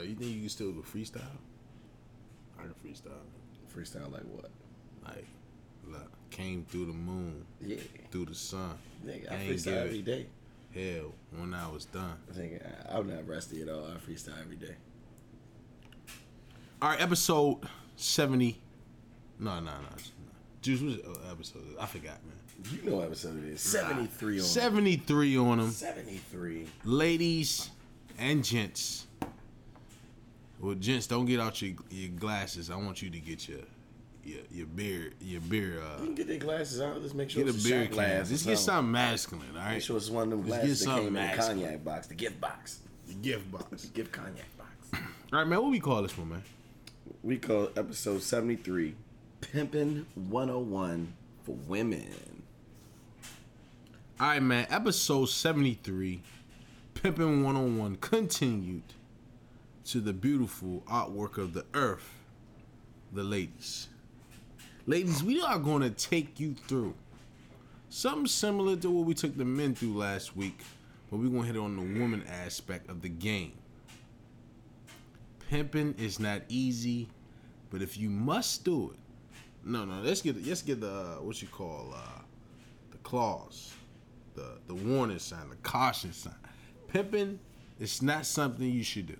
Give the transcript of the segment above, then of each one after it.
Yo, you think you can still do freestyle? I can freestyle. Freestyle like what? Like, look, came through the moon, Yeah. through the sun. Nigga, I Ain't freestyle give every it day. hell when I was done. I think I- I'm not rusty at all. I freestyle every day. All right, episode seventy. No, no, no. Juice, what's uh, episode? I forgot, man. You know what episode it is. 73 on Seventy-three on them. 73. ladies and gents. Well, gents, don't get out your your glasses. I want you to get your your, your beer your beer. You Uh, can get their glasses out. Just make sure get a it's beer shot can. glass. Just get something. masculine. All right. Make sure it's one of them glasses that came in the masculine. cognac box, the gift box. The gift box. The gift cognac box. All right, man. What we call this one, man? We call it episode 73 pimping 101 for Women. All right, man. Episode seventy-three, pimping one hundred and one continued to the beautiful artwork of the earth, the ladies. Ladies, we are going to take you through something similar to what we took the men through last week, but we're going to hit on the woman aspect of the game. Pimping is not easy, but if you must do it, no, no, let's get let's get the uh, what you call uh, the clause, the the warning sign, the caution sign. Pimping is not something you should do.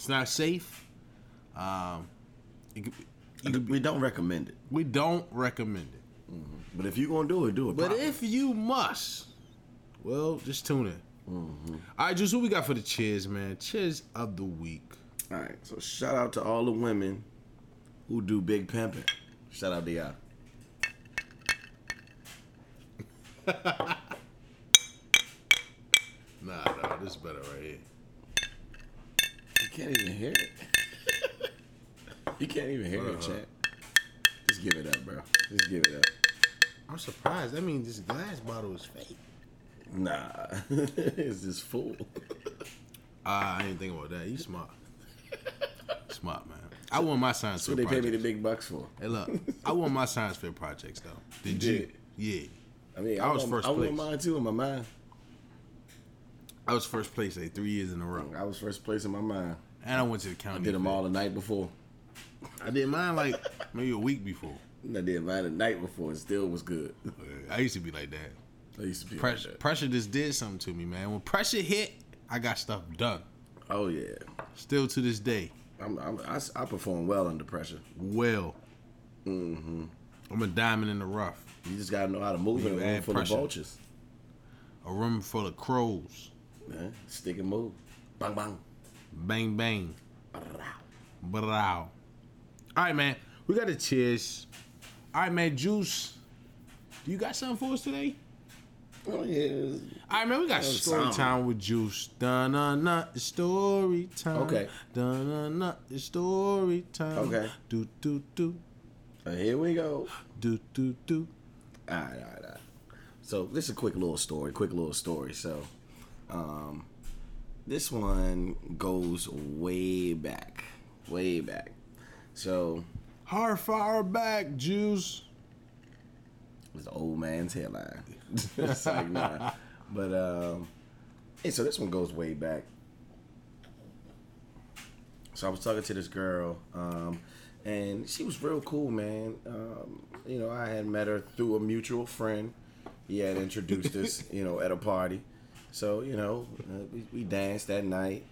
It's not safe. Um, it could, you could be- We don't recommend it. we don't recommend it. But if you're going to do it, do it. But proper. if you must, well, just tune in. Mm-hmm. All right, just what we got for the cheers, man. Cheers of the week. All right, so shout out to all the women who do big pimping. Shout out to y'all. Nah, nah, this is better right here. You can't even hear it. you can't even hear it, Uh-huh. chat. Just give it up, bro. Just give it up. I'm surprised. I mean, this glass bottle is fake. Nah, it's just full. Ah, I didn't think about that. You smart. smart, man. I won my science That's fair what they pay me the big bucks for. Hey, look, I won my science fair projects though. Did You did? Yeah, I mean, I was won- first I place. mine too in my mind. I was first place like three years in a row, I was first place in my mind. and I went to the county. I did them all the night before. I did mine like maybe a week before. I did mine the night before. It still was good. I used to be like that. I used to be like Pressure, that. pressure just did something to me, man. When pressure hit, I got stuff done. Oh yeah, Still to this day, I'm, I'm, I, I perform well under pressure. well. Mm-hmm. I'm a diamond in the rough. You just gotta know how to move in You a room full pressure. of vultures. A room full of crows. Man, stick and move. Bang bang. Bang bang. Brow. Brow. All right, man. We got the cheers. All right, man. Juice. Do you got something for us today? Oh yeah. All right, man. We got story something. time with Juice. Dun dun dun. It's story time. Okay. Dun dun dun. It's story time. Okay. Do do do Uh, here we go. do do do. All right, all right, all right. So this is a quick little story. Quick little story. So, um, this one goes way back, way back. So Hard fire back, Juice. it's the old man's headline. it's like nah. But um, hey, so this one goes way back. So I was talking to this girl, um, and she was real cool, man. Um, you know, I had met her through a mutual friend. He had introduced us, you know, at a party. So you know, uh, we, we danced that night,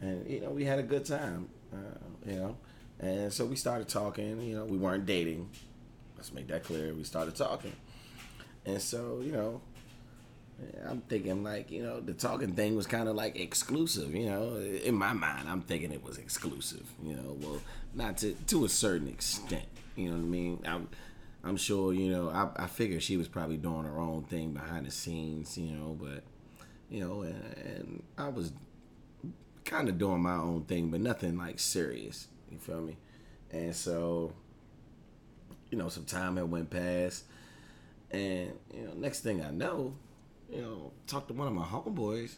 and you know, we had a good time. Uh, you know, and so we started talking. You know, we weren't dating. Let's make that clear. We started talking, and so you know, I'm thinking like you know the talking thing was kind of like exclusive. You know, in my mind, I'm thinking it was exclusive. You know, well, not to to a certain extent. You know what I mean? I'm I'm sure. You know, I I figure she was probably doing her own thing behind the scenes. You know, but you know, and, and I was kind of doing my own thing, but nothing like serious. You feel me? And so, you know, some time had went past, and you know, next thing I know, you know, talked to one of my homeboys,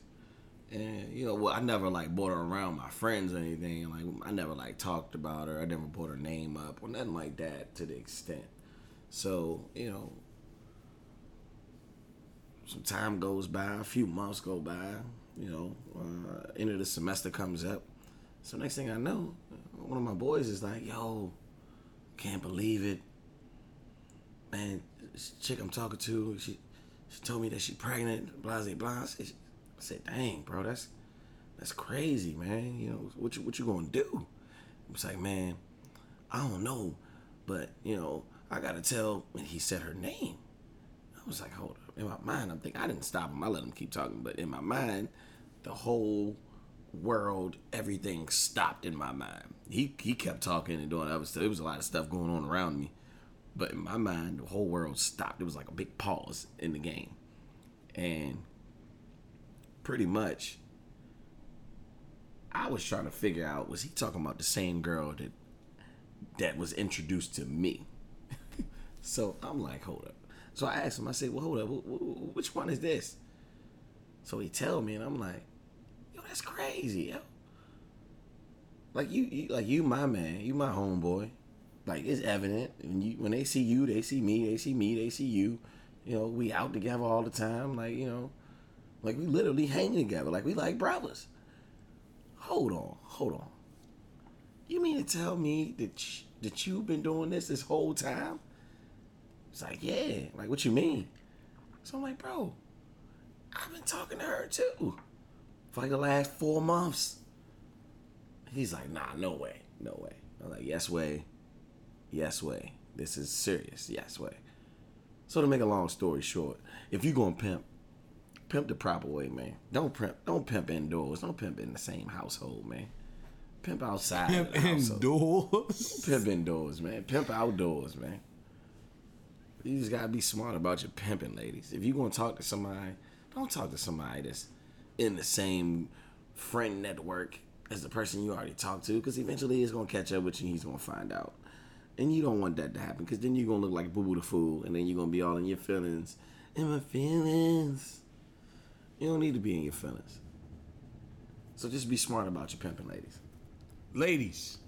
and you know, well, I never like brought her around my friends or anything. Like, I never like talked about her. I never brought her name up or nothing like that to the extent. So, you know, some time goes by, a few months go by, you know, uh, end of the semester comes up. So next thing I know, one of my boys is like, "Yo, can't believe it, man. Chick I'm talking to, she she told me that she pregnant. Blah blah blah." I said, "Dang, bro, that's that's crazy, man. You know what you what you gonna do?" It's like, man, I don't know, but you know, I gotta tell. And he said her name. I was like, hold up. In my mind, I'm thinking I didn't stop him. I let him keep talking, but in my mind, the whole world, everything stopped in my mind. He he kept talking and doing other stuff. There was a lot of stuff going on around me, but in my mind, the whole world stopped. It was like a big pause in the game, and pretty much, I was trying to figure out was he talking about the same girl that that was introduced to me. so I'm like, hold up. So I asked him. I said, well, hold up. Which one is this? So he tell me, and I'm like, yo, that's crazy, yo. Like you, you, like you, my man, you my homeboy. Like it's evident when you when they see you, they see me, they see me, they see you. You know, we out together all the time. Like you know, like we literally hang together. Like we like brothers. Hold on, hold on. You mean to tell me that you, that you've been doing this this whole time? It's like, yeah. Like, what you mean? So I'm like, bro, I've been talking to her too for like the last four months. He's like, nah, no way, no way. I'm like, yes way, yes way. This is serious, yes way. So to make a long story short, if you gonna pimp, pimp the proper way, man. Don't pimp, don't pimp indoors. Don't pimp in the same household, man. Pimp outside. Pimp indoors. Pimp indoors, man. Pimp outdoors, man. You just gotta be smart about your pimping, ladies. If you gonna talk to somebody, don't talk to somebody that's in the same friend network as the person you already talked to, because eventually he's gonna catch up with you. and He's gonna find out, and you don't want that to happen, because then you're gonna look like Boo Boo the Fool, and then you're gonna be all in your feelings. In my feelings. You don't need to be in your feelings. So just be smart about your pimping, ladies. Ladies,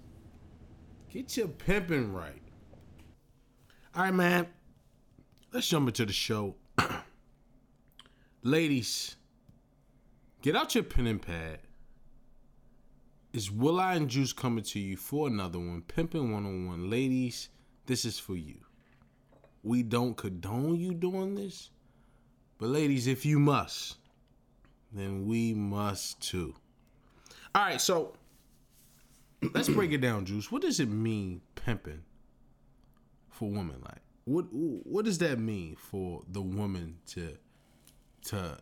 get your pimping right. All right, man let's jump into the show. Ladies, get out your pen and pad. It's Will I and Juice coming to you for another one. Pimping 101. Ladies, this is for you. We don't condone you doing this. But ladies, if you must, then we must too. All right, so let's break it down, Juice. What does it mean pimping for women like? What what does that mean for the woman to to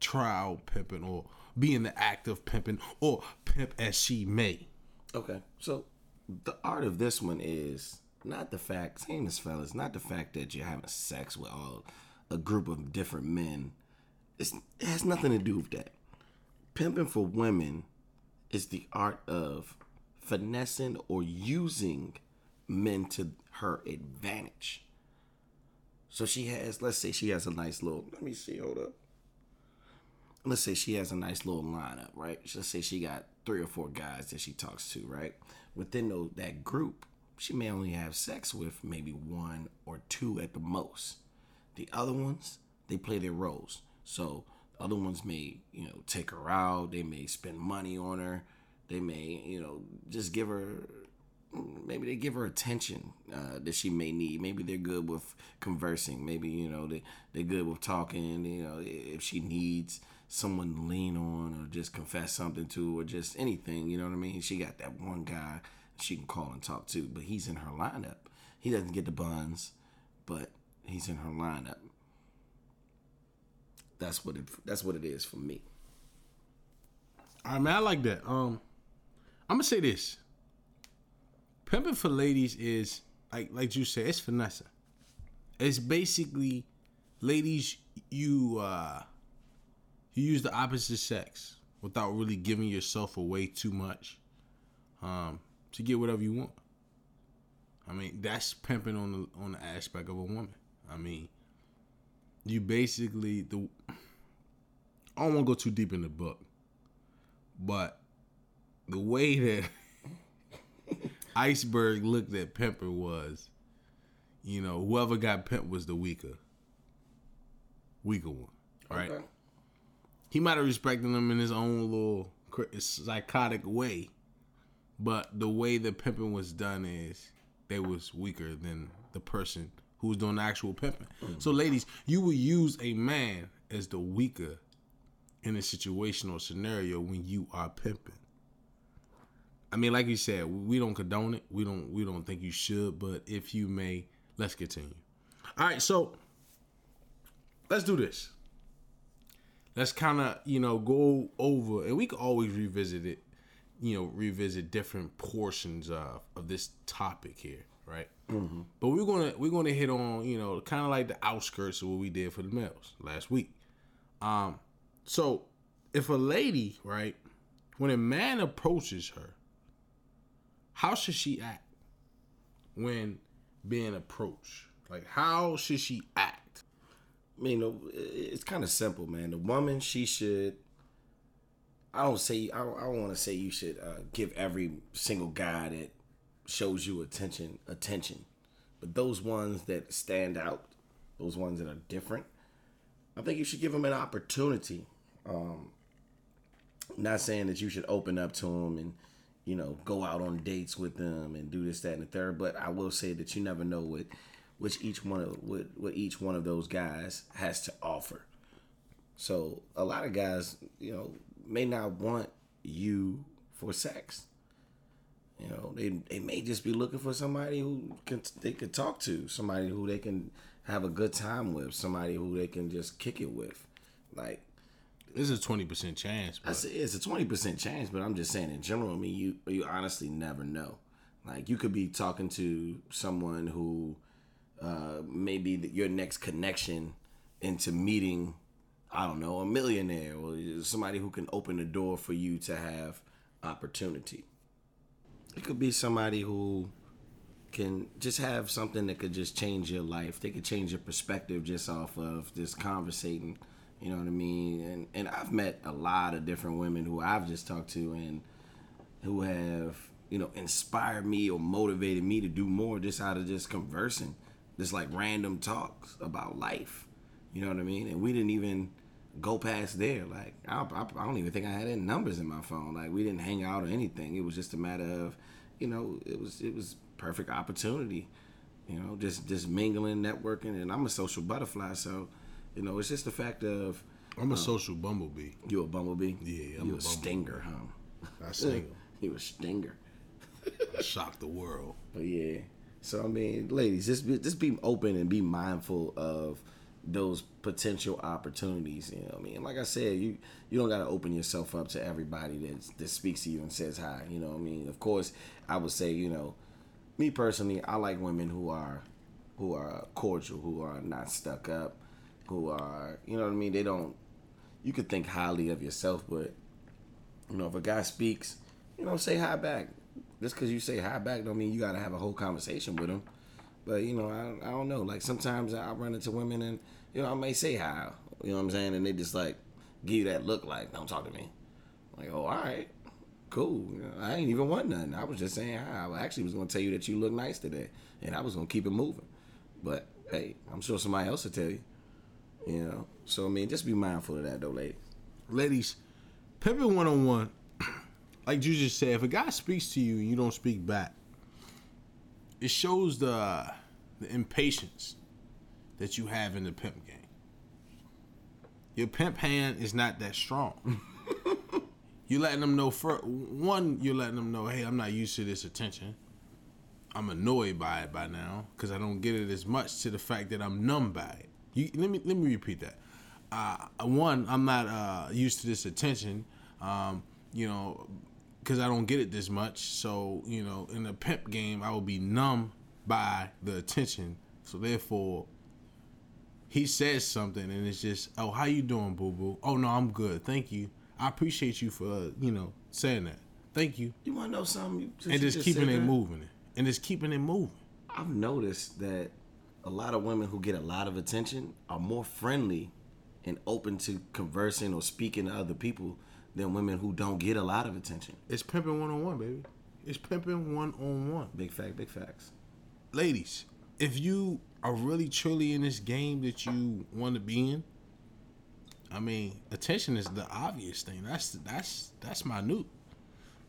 try out pimping or be in the act of pimping or pimp as she may? Okay, so the art of this one is not the fact, same as fellas, not the fact that you're having sex with all a group of different men. It's, it has nothing to do with that. Pimping for women is the art of finessing or using men to her advantage. So she has, let's say she has a nice little, let me see, hold up. Let's say she has a nice little lineup, right? Let's say she got three or four guys that she talks to, right? Within those, that group, she may only have sex with maybe one or two at the most. The other ones, they play their roles. So the other ones may, you know, take her out. They may spend money on her. They may, you know, just give her maybe they give her attention uh, that she may need. Maybe they're good with conversing. Maybe you know they they're good with talking. You know if she needs someone to lean on or just confess something to or just anything. You know what I mean? She got that one guy she can call and talk to, but he's in her lineup. He doesn't get the buns, but he's in her lineup. That's what it. That's what it is for me. All right, man. I like that. Um, I'm gonna say this pimping for ladies is like like you said, it's finesse. It's basically ladies you uh you use the opposite sex without really giving yourself away too much um to get whatever you want. I mean, that's pimping on the on the aspect of a woman. I mean, you basically the I don't want to go too deep in the book, but the way that Iceberg looked at Pimper was, you know, whoever got Pimp was the weaker, weaker one, right? Okay. he might have respected them in his own little psychotic way, but the way the pimping was done is they was weaker than the person who was doing the actual pimping. Mm-hmm. So, ladies, you will use a man as the weaker in a situational scenario when you are pimping. I mean, like you said, we don't condone it. We don't. We don't think you should. But if you may, let's continue. All right, so let's do this. Let's kind of you know go over, and we can always revisit it. You know, revisit different portions of of this topic here, right? Mm-hmm. But we're gonna we're gonna hit on you know kind of like the outskirts of what we did for the males last week. Um, so if a lady, right, when a man approaches her, how should she act when being approached? Like, how should she act? I mean, it's kind of simple, man. The woman, she should. I don't say I don't, don't want to say you should uh, give every single guy that shows you attention attention, but those ones that stand out, those ones that are different, I think you should give them an opportunity. Um, not saying that you should open up to them and you know go out on dates with them and do this, that, and the third. But I will say that you never know what which each one of what, what each one of those guys has to offer. So a lot of guys, you know, may not want you for sex. You know, they they may just be looking for somebody who can they could talk to, somebody who they can have a good time with, somebody who they can just kick it with. Like Is a twenty percent chance. I But say it's a twenty percent chance, but I'm just saying in general. I mean, you you honestly never know. Like you could be talking to someone who uh, may be the- your next connection into meeting, I don't know, a millionaire or somebody who can open the door for you to have opportunity. It could be somebody who can just have something that could just change your life. They could change your perspective just off of just conversating. You know what I mean? And and I've met a lot of different women who I've just talked to and who have you know inspired me or motivated me to do more just out of just conversing, just like random talks about life. You know what I mean? And we didn't even go past there. Like I, I, I don't even think I had any numbers in my phone. Like we didn't hang out or anything. It was just a matter of, you know, it was it was perfect opportunity. You know, just just mingling, networking, and I'm a social butterfly, so you know, it's just the fact of I'm a um, social bumblebee. you a bumblebee. Yeah, I'm you a a, stinger, huh? I sing. You a stinger. I shock the world. But yeah. So I mean, ladies, just be, just be open and be mindful of those potential opportunities. You know, what I mean, like I said, you you don't gotta open yourself up to everybody that that speaks to you and says hi. You know, what I mean, of course, I would say, you know, me personally, I like women who are who are cordial, who are not stuck up, who are, you know what I mean. They don't. You could think highly of yourself, but you know, if a guy speaks, you know, say hi back. Just because you say hi back don't mean you got to have a whole conversation with him. But, you know, I, I don't know. Like, sometimes I run into women and, you know, I may say hi. You know what I'm saying? And they just, like, give you that look like, don't talk to me. Like, oh, all right. Cool. You know, I ain't even want nothing. I was just saying hi. I actually was going to tell you that you look nice today. And I was going to keep it moving. But, hey, I'm sure somebody else will tell you. You know? So, I mean, just be mindful of that, though, ladies. Ladies, pimping one on one. Like you just said, if a guy speaks to you and you don't speak back, it shows the the impatience that you have in the pimp game. Your pimp hand is not that strong. you letting them know for one, you're letting them know, hey, I'm not used to this attention. I'm annoyed by it by now because I don't get it as much to the fact that I'm numb by it. You, let me let me repeat that. Uh, one, I'm not uh, used to this attention. Um, you know, because I don't get it this much. So you know, in the pimp game, I will be numb by the attention. So therefore, he says something, and it's just, oh, how you doing, boo boo? Oh no, I'm good, thank you. I appreciate you for uh, you know saying that. Thank you, You want to know something? And you just keeping it that? moving, and just keeping it moving. I've noticed that a lot of women who get a lot of attention are more friendly and open to conversing or speaking to other people than women who don't get a lot of attention. It's pimping one on one, baby. It's pimping one on one. Big fact, big facts. ladies, if you are really truly in this game that you want to be in, I mean, attention is the obvious thing. That's that's that's minute.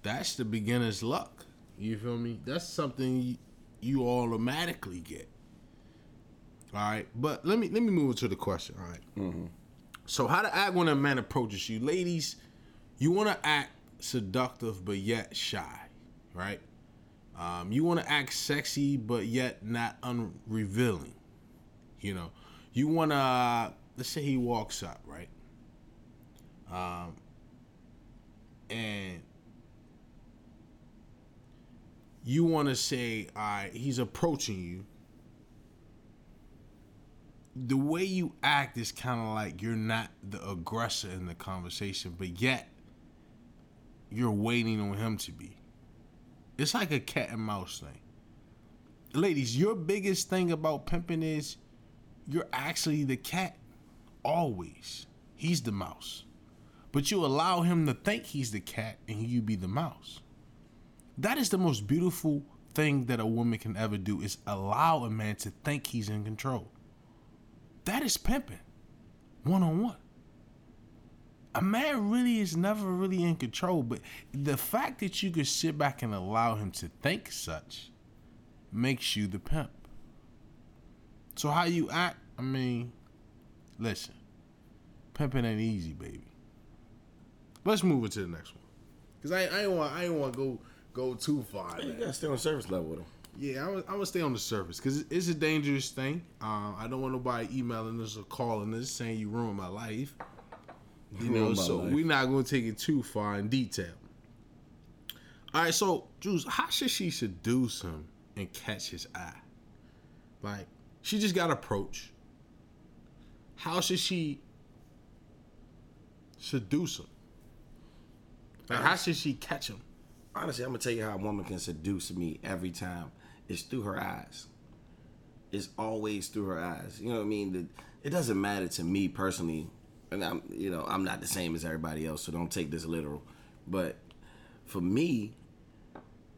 That's the beginner's luck. You feel me? That's something you, you automatically get. All right, but let me let me move to the question. All right? So, how to act when a man approaches you, ladies? You want to act seductive but yet shy, right? Um, you want to act sexy but yet not unrevealing. You know, you want to. let's say he walks up, right? Um, and you want to say, all right, he's approaching you. The way you act is kind of like you're not the aggressor in the conversation, but yet you're waiting on him to be. It's like a cat and mouse thing. Ladies, your biggest thing about pimping is you're actually the cat always. He's the mouse. But you allow him to think he's the cat and you be the mouse. That is the most beautiful thing that a woman can ever do is allow a man to think he's in control. That is pimping. One on one. A man really is never really in control, but the fact that you could sit back and allow him to think such makes you the pimp. So how you act, I mean, listen, pimping ain't easy, baby. Let's move it to the next one, cause I I ain't want I ain't want to go go too far. You gotta stay on service level with him. Yeah, I'm, I'm gonna stay on the surface because it's a dangerous thing. Um, I don't want nobody emailing us or calling us saying you ruined my life. You know, so life. we're not gonna take it too far in detail. All right, so Jules, how should she seduce him and catch his eye? Like, she just got approach. How should she seduce him? Like, how should she catch him? Honestly, I'm gonna tell you how a woman can seduce me every time. It's through her eyes. It's always through her eyes. You know what I mean? The- It doesn't matter to me personally, and I'm you know I'm not the same as everybody else, so don't take this literal. But for me,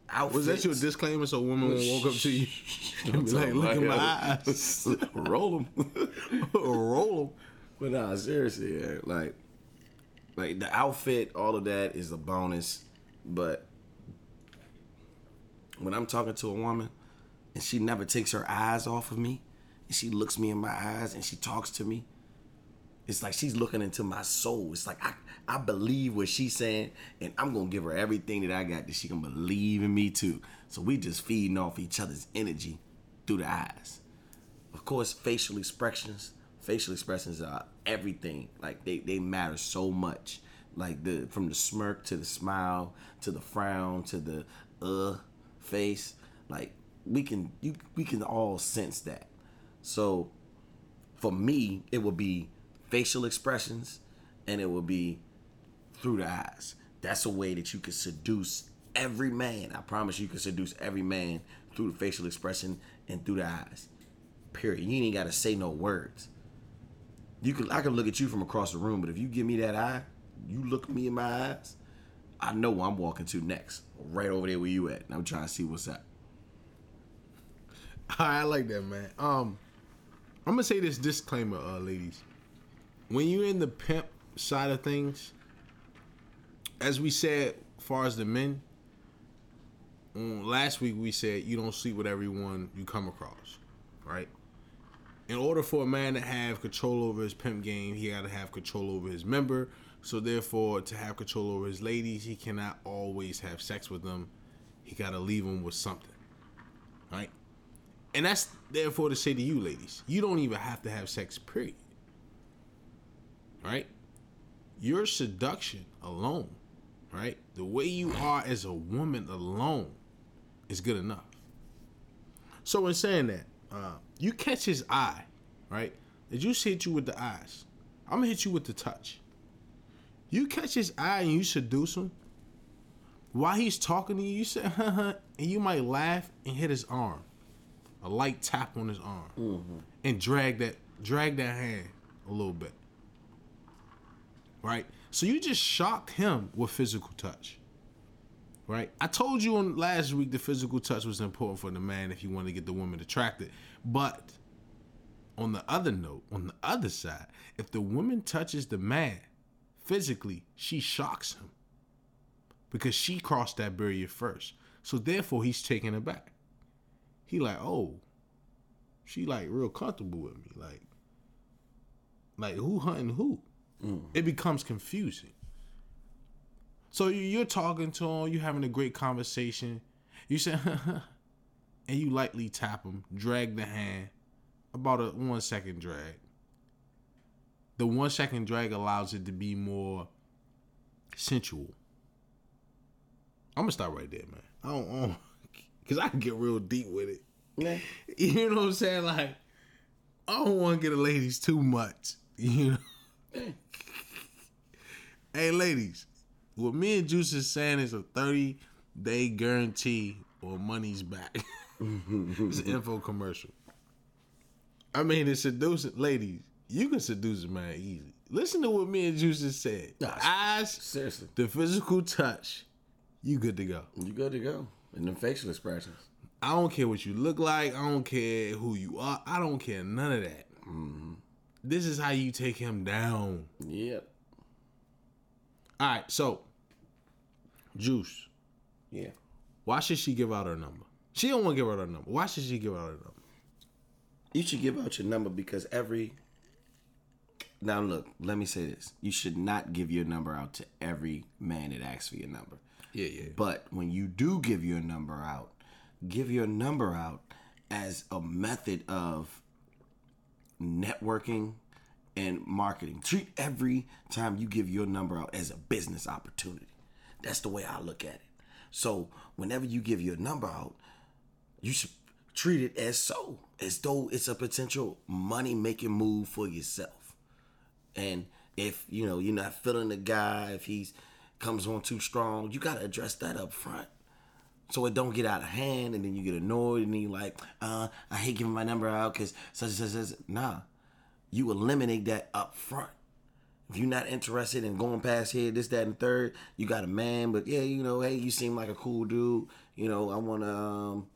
outfits. Was that your disclaimer so a woman won't walk up to you and be like, look at my eyes? Roll them. Roll them. But nah, seriously, yeah, like, like the outfit, all of that is a bonus. But when I'm talking to a woman and she never takes her eyes off of me, and she looks me in my eyes and she talks to me, it's like she's looking into my soul. It's like I, I believe what she's saying, and I'm gonna give her everything that I got that she can believe in me too. So we just feeding off each other's energy through the eyes of course, facial expressions. Facial expressions are everything. Like they, they matter so much. Like the from the smirk to the smile to the frown to the uh face. Like we can you we can all sense that. So for me, it will be facial expressions and it will be through the eyes. That's a way that you can seduce every man. I promise you can seduce every man through the facial expression and through the eyes. Period. You ain't gotta say no words. You can I can look at you from across the room, but if you give me that eye, you look me in my eyes, I know where I'm walking to next. Right over there where you at. And I'm trying to see what's up. I like that, man. Um, I'm gonna say this disclaimer, uh, ladies. When you're in the pimp side of things, as we said, far as the men, last week we said you don't sleep with everyone you come across, right? In order for a man to have control over his pimp game, he got to have control over his member. So therefore, to have control over his ladies, he cannot always have sex with them. He got to leave them with something, right? And that's therefore to say to you, ladies, you don't even have to have sex, period. Right? Your seduction alone, right? The way you are as a woman alone is good enough. So in saying that, uh, you catch his eye, right? Did you hit you with the eyes? I'm gonna hit you with the touch. You catch his eye and you seduce him. While he's talking to you, you say, and you might laugh and hit his arm a light tap on his arm mm-hmm. and drag that drag that hand a little bit. Right? So you just shocked him with physical touch. Right? I told you on last week the physical touch was important for the man if you want to get the woman attracted. But on the other note, on the other side, if the woman touches the man physically, she shocks him because she crossed that barrier first. So therefore, he's taken aback. He like, oh, she like real comfortable with me. Like, like who hunting who? Mm. It becomes confusing. So you- you're talking to him, you're having a great conversation. You say, and you lightly tap him, drag the hand, about a one second drag. The one second drag allows it to be more sensual. I'm gonna stop right there, man. I don't, I don't cause I can get real deep with it. Yeah. You know what I'm saying? Like, I don't want to get the ladies too much. You know. hey, ladies, what me and Juice is saying is a 30 day guarantee or money's back. it's an info commercial. I mean, it's seducing, ladies. You can seduce a man easy. Listen to what me and Juice just said. The Nah, eyes, Seriously. the physical touch, you good to go. You good to go. And the facial expressions. I don't care what you look like. I don't care who you are. I don't care none of that. Mm-hmm. This is how you take him down. Yep. All right, so Juice, Yeah. why should she give out her number? She don't want to give out her number. Why should she give out her number? You should give out your number because every. Now look, let me say this: you should not give your number out to every man that asks for your number. Yeah, yeah. But when you do give your number out, give your number out as a method of networking and marketing. Treat every time you give your number out as a business opportunity. That's the way I look at it. So whenever you give your number out, you should treat it as so, as though it's a potential money making move for yourself. And if you know you're not feeling the guy, if he's comes on too strong, you gotta address that up front. So it don't get out of hand and then you get annoyed and then you like, uh, I hate giving my number out because such and such, such. Nah. You eliminate that up front. If you're not interested in going past here, this, that, and third, you got a man, but yeah, you know, hey, you seem like a cool dude. You know, I wanna um,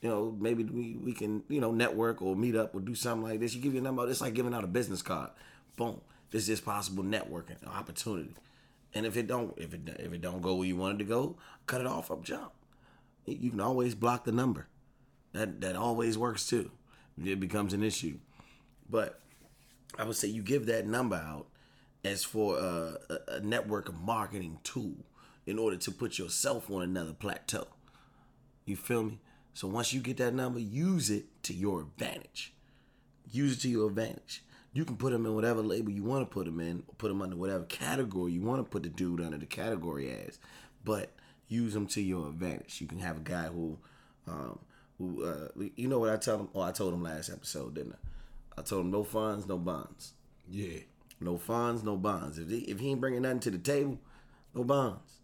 you know, maybe we, we can, you know, network or meet up or do something like this. You give your number it's like giving out a business card. Boom. This is possible networking opportunity. And if it don't if it if it don't go where you wanted to go, cut it off up jump. You can always block the number. That that always works too. It becomes an issue. But I would say you give that number out as for a, a, a network marketing tool in order to put yourself on another plateau. You feel me? So once you get that number, use it to your advantage. Use it to your advantage. You can put them in whatever label you want to put them in, put them under whatever category you want to put the dude under the category as, but use them to your advantage. You can have a guy who, um, who, uh, you know what I tell him? Oh, I told him last episode, didn't I? I told him no funds, no bonds. Yeah. No funds, no bonds. If he, if he ain't bringing nothing to the table, no bonds.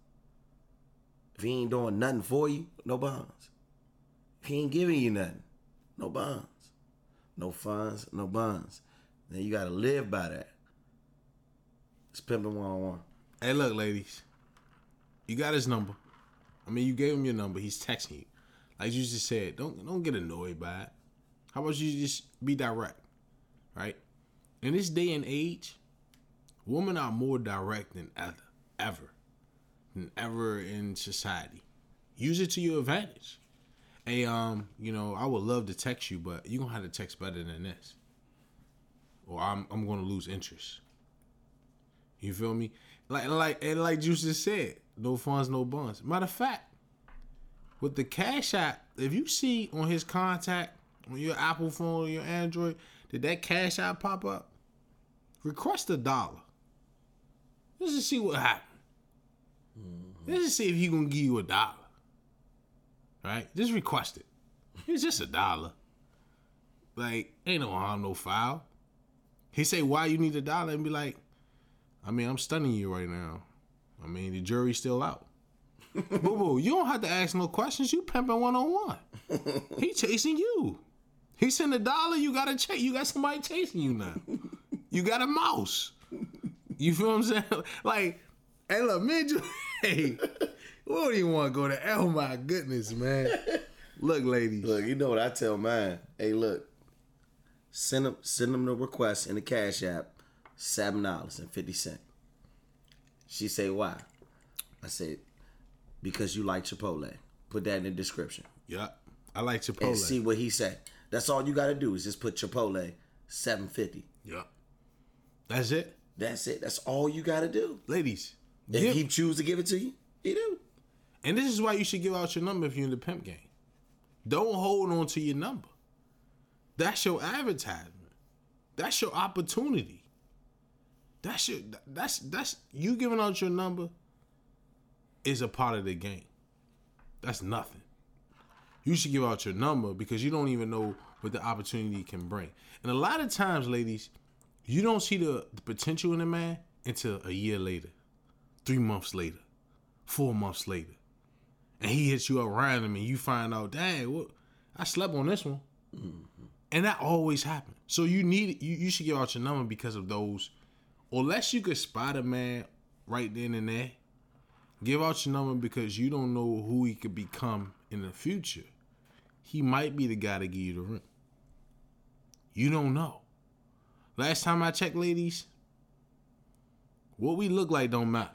If he ain't doing nothing for you, no bonds. If he ain't giving you nothing, no bonds. No funds, no bonds. Then you gotta live by that. It's pimping one on one. Hey, look, ladies. You got his number. I mean, you gave him your number. He's texting you. Like you just said, don't don't get annoyed by it. How about you just be direct, right? In this day and age, women are more direct than ever, ever, than ever in society. Use it to your advantage. Hey, um, you know, I would love to text you, but you gonna have to text better than this, or I'm I'm gonna lose interest. You feel me? Like like and like Juice just said, no funds, no bonds. Matter of fact, with the Cash App, if you see on his contact on your Apple phone or your Android, did that Cash App pop up? Request a dollar. Let's Just see what happened. Mm-hmm. Just see if he gonna give you a dollar. Right? Just request it. It's just a dollar. Like, ain't no harm, no foul. He say, why you need a dollar? And be like, I mean, I'm stunning you right now. I mean, the jury's still out. boo boo, you don't have to ask no questions. You pimping one on one. He chasing you. He sent a dollar. You got a check. You got somebody chasing you now. You got a mouse. You feel what I'm saying? Like, hey, look, man, you, hey, what do you want to go to? Oh my goodness, man. Look, ladies. Look, you know what I tell mine. Hey, look, Send them send them the request in the Cash App, seven dollars and fifty cent. She say why? I said because you like Chipotle. Put that in the description Yeah. I like Chipotle. and see what he say. That's all you got to do is just put Chipotle seven fifty. yeah. That's it. That's it. That's all you got to do. Ladies. If give- he choose to give it to you, he do. and this is why you should give out your number if you're in the pimp game. Don't hold on to your number. That's your advertisement. That's your opportunity. That's your that's that's you giving out your number is a part of the game. That's nothing. You should give out your number because you don't even know what the opportunity can bring. And a lot of times, ladies, you don't see the, the potential in a man until a year later, three months later, four months later. And he hits you up random and you find out, dang, what I slept on this one. Mm. And that always happens. So you need you, you should give out your number because of those. Unless you could spot a man right then and there, give out your number because you don't know who he could become in the future. He might be the guy to give you the ring. You don't know. Last time I checked, ladies, what we look like don't matter.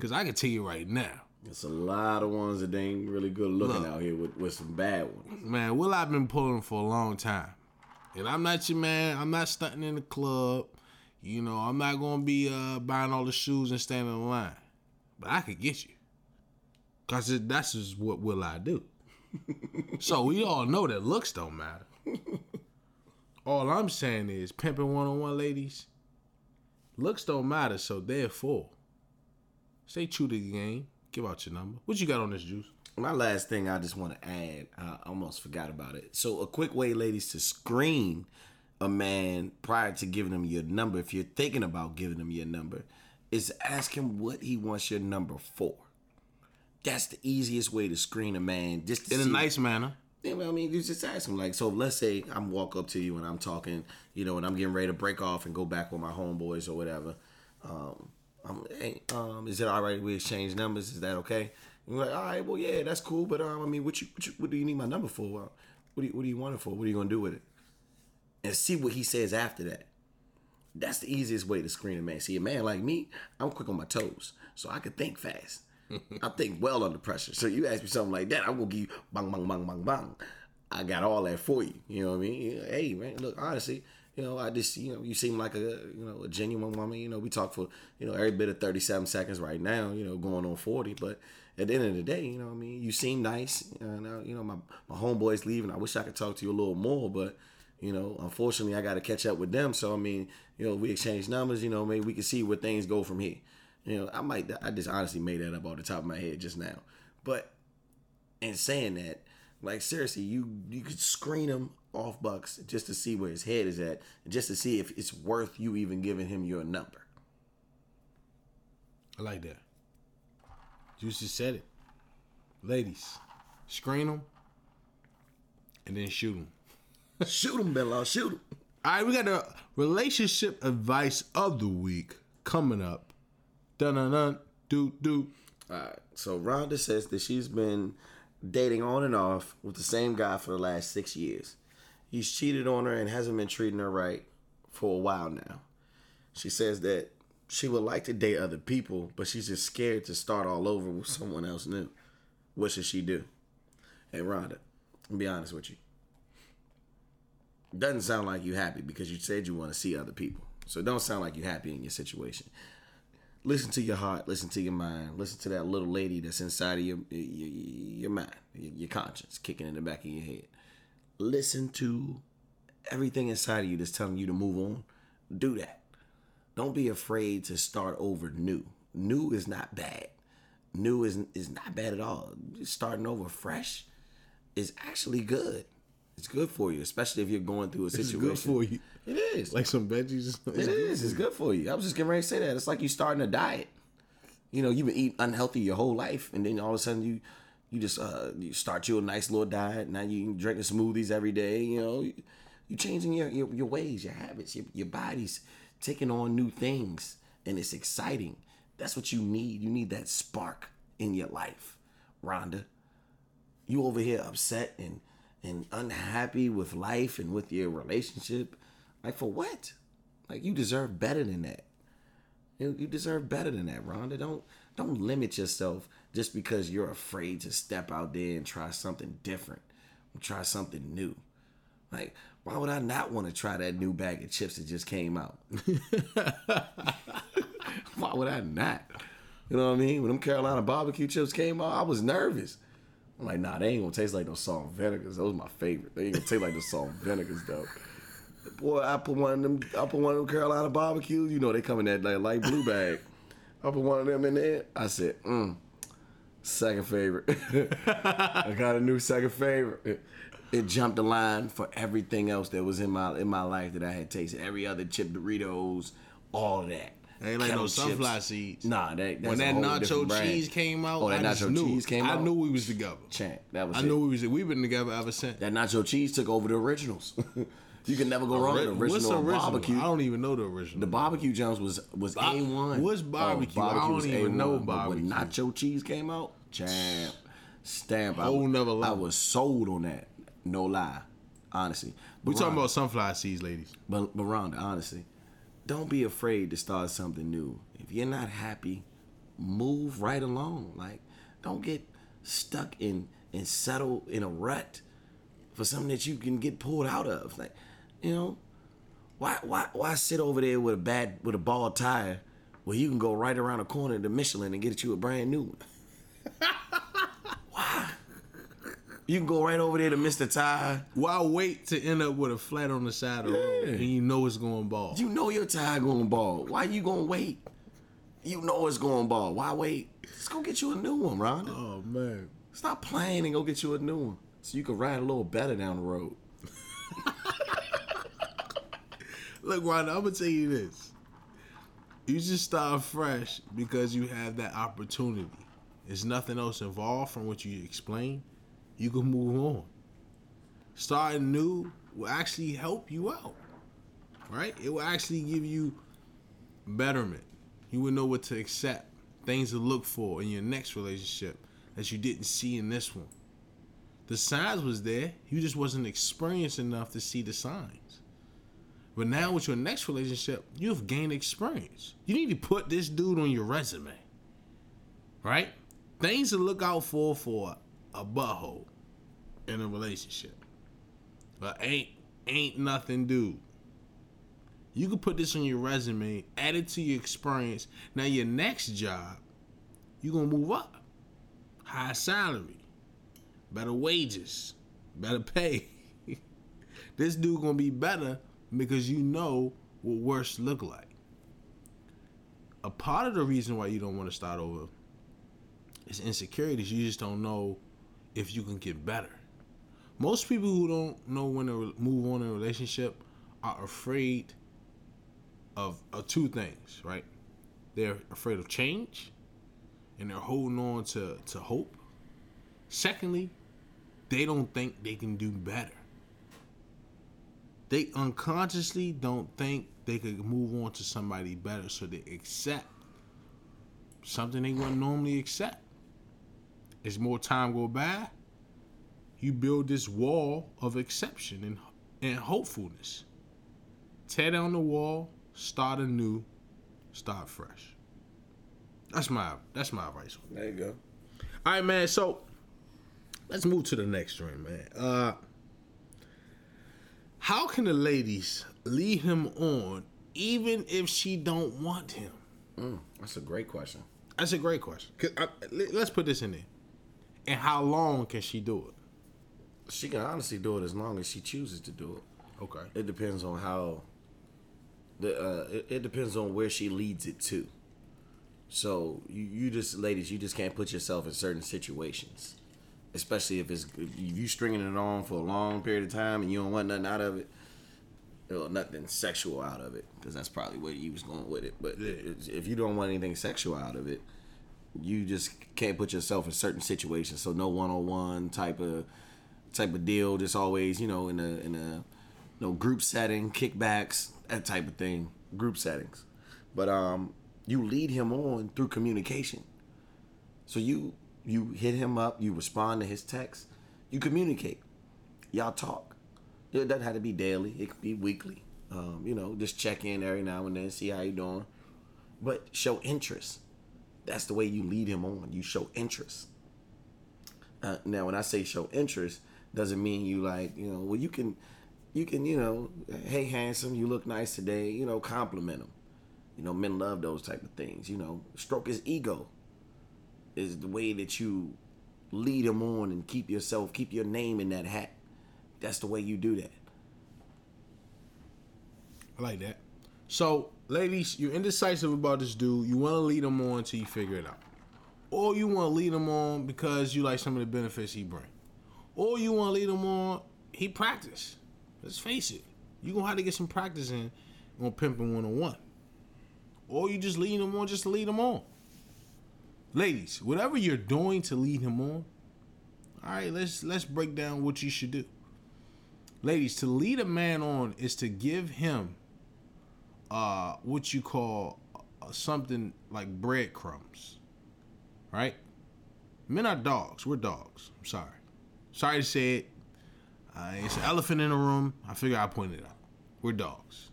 Cause I can tell you right now, It's a lot of ones that ain't really good looking Look. out here with, with some bad ones. man, Will I've been pulling for a long time. And I'm not your man. I'm not stunting in the club. You know, I'm not gonna be uh, buying all the shoes and standing in line. But I could get you. Cause it, that's just what will I do. so we all know that looks don't matter. all I'm saying is pimping one on one ladies, looks don't matter, so therefore, stay true to the game. Give out your number. What you got on this juice? My last thing I just want to add, I almost forgot about it. So, a quick way, ladies, to screen a man prior to giving him your number, if you're thinking about giving him your number, is ask him what he wants your number for. That's the easiest way to screen a man. Just to In a nice manner. Yeah, well, I mean, you just ask him. Like, so let's say I'm walk up to you and I'm talking, you know, and I'm getting ready to break off and go back with my homeboys or whatever. Um, I'm, hey, um, is it all right we exchange numbers? Is that okay? And you're like, all right, well, yeah, that's cool. But um, I mean, what you, what, you, what do you need my number for? Uh, what do you, what do you want it for? What are you gonna do with it? And see what he says after that. That's the easiest way to screen a man. See, a man like me, I'm quick on my toes, so I can think fast. I think well under pressure. So you ask me something like that, I'm gonna give you bang, bang, bang, bang, bang. I got all that for you. You know what I mean? Hey, man, look, honestly, you know, I just, you know, you seem like a, you know, a genuine woman. You know, we talk for, you know, every bit of 37 seconds right now. You know, going on 40, but at the end of the day, you know, I mean, you seem nice. And uh, you know, my my homeboys leaving. I wish I could talk to you a little more, but you know, unfortunately, I got to catch up with them. So I mean, you know, we exchange numbers. You know, maybe we can see where things go from here. You know, I might, I just honestly made that up off the top of my head just now. But in saying that, like seriously, you you could screen him off bucks just to see where his head is at, just to see if it's worth you even giving him your number. I like that. Juicy said it. Ladies, screen them and then shoot them. shoot him, Bella, shoot him. All right, we got the relationship advice of the week coming up. Dun dun dun. Do do. All right. So Rhonda says that she's been dating on and off with the same guy for the last six years. He's cheated on her and hasn't been treating her right for a while now. She says that she would like to date other people, but she's just scared to start all over with someone else new. What should she do? Hey Rhonda, I'll be honest with you. Doesn't sound like you happy because you said you want to see other people. So don't sound like you're happy in your situation listen to your heart, listen to your mind, listen to that little lady that's inside of your your, your mind, your, your conscience, kicking in the back of your head. Listen to everything inside of you that's telling you to move on. Do that. Don't be afraid to start over new. New is not bad. New is is not bad at all. Starting over fresh is actually good. It's good for you, especially if you're going through a situation. It's good for you. It is. Like some veggies. It is. It's good for you. I was just getting ready to say that. It's like you starting a diet. You know, you've been eating unhealthy your whole life, and then all of a sudden you you just uh you start you a nice little diet. Now you drinking smoothies every day. You know, you, you changing your, your your ways, your habits, your your body's taking on new things, and it's exciting. That's what you need. You need that spark in your life, Rhonda. You over here upset and and unhappy with life and with your relationship, like for what? Like you deserve better than that. You, you deserve better than that, Rhonda. Don't don't limit yourself just because you're afraid to step out there and try something different, try something new. Like, why would I not want to try that new bag of chips that just came out? why would I not? You know what I mean? When them Carolina barbecue chips came out, I was nervous. I'm like, nah, they ain't gonna taste like those salt vinegars. Those my favorite. They ain't gonna taste like the salt vinegars though. Boy, I put one of them. I put one of them Carolina barbecues. You know they come in that, that light blue bag. I put one of them in there. I said, mm, second favorite. I got a new second favorite. It, it jumped the line for everything else that was in my in my life that I had tasted. Every other chip Doritos, all of that. Ain't like Kettle no sunflower chips. seeds. Nah, that, that's when that nacho cheese came out, Oh, that I just nacho knew. cheese came I out? knew we was together. champ, that was I it. knew we was. We've been together ever since. that nacho cheese took over the originals. you can never go wrong with original, the original? barbecue. I don't even know the original. The barbecue Jones was was a one. what's oh, barbecue? I don't even know But when barbecue. nacho cheese came out, champ, stamp. I- Whole nother I was sold on that. No lie, honestly. we talking about sunflower seeds, ladies. But, but Rhonda, honestly, don't be afraid to start something new. If you're not happy, move right along. Like, don't get stuck in and settle in a rut for something that you can get pulled out of. Like, you know, why why why sit over there with a bad with a bald tire where you can go right around the corner to Michelin and get you a brand new one? why? You can go right over there to Mr. Tire. Why wait to end up with a flat on the side of the road Yeah. and you know it's going bald? You know your tire going bald. Why you gonna wait? You know it's going bald. Why wait? Just go get you a new one, Rhonda. oh man. Stop playing and go get you a new one. So you can ride a little better down the road. Look, Rhonda, I'm gonna tell you this. You just start fresh because you have that opportunity. There's nothing else involved from what you explained. You can move on. Starting new will actually help you out. Right? It will actually give you betterment. You will know what to accept, things to look for in your next relationship that you didn't see in this one. The signs was there. You just wasn't experienced enough to see the signs. But now with your next relationship, you've gained experience. You need to put this dude on your resume. Right? Things to look out for for a butthole in a relationship. But ain't ain't nothing dude. You can put this on your resume, add it to your experience. Now your next job, you're gonna move up. High salary, better wages, better pay. this dude gonna be better because you know what worse look like. A part of the reason why you don't want to start over is insecurities. You just don't know if you can get better. Most people who don't know when to move on in a relationship are afraid of, of two things, right? They're afraid of change and they're holding on to, to hope. Secondly, they don't think they can do better. They unconsciously don't think they could move on to somebody better, so they accept something they wouldn't normally accept. As more time go by, you build this wall of exception and, and hopefulness. Tear down the wall, start anew, start fresh. That's my that's my advice. There you go. All right, man. So let's move to the next dream, man. Uh, how can the ladies lead him on even if she don't want him? Mm, that's a great question. That's a great question. I- let- let's put this in there. And how long can she do it? She can honestly do it as long as she chooses to do it. Okay. It depends on how. The uh, it, it depends on where she leads it to. So you, you just ladies, you just can't put yourself in certain situations, especially if it's if you stringing it on for a long period of time and you don't want nothing out of it, or nothing sexual out of it, because that's probably where you was going with it. But Yeah. if you don't want anything sexual out of it, you just can't put yourself in certain situations. So no one on one type of type of deal. Just always, you know, in a in a you know, group setting, kickbacks, that type of thing. Group settings. But um you lead him on through communication. So you you hit him up, you respond to his text, you communicate. y'all talk. It doesn't have to be daily. It could be weekly. Um, you know, just check in every now and then, see how you doing. But show interest. That's the way you lead him on. You show interest. Uh, now, when I say show interest, doesn't mean you like, you know, well, you can, you can, you know, hey, handsome, you look nice today. You know, compliment him. You know, men love those type of things. You know, stroke his ego is the way that you lead him on and keep yourself, keep your name in that hat. That's the way you do that. I like that. So, ladies, you're indecisive about this dude. You want to lead him on until you figure it out. Or you want to lead him on because you like some of the benefits he bring. Or you want to lead him on, he practice. Let's face it. You're going to have to get some practice in on Pimping 101. Or you just lead him on just to lead him on. Ladies, whatever you're doing to lead him on, all right, let's let's break down what you should do. Ladies, to lead a man on is to give him uh what you call uh, something like breadcrumbs. Right? Men are dogs. We're dogs. I'm sorry. Sorry to say it. Uh, it's an elephant in the room. I figure I pointed it out. We're dogs.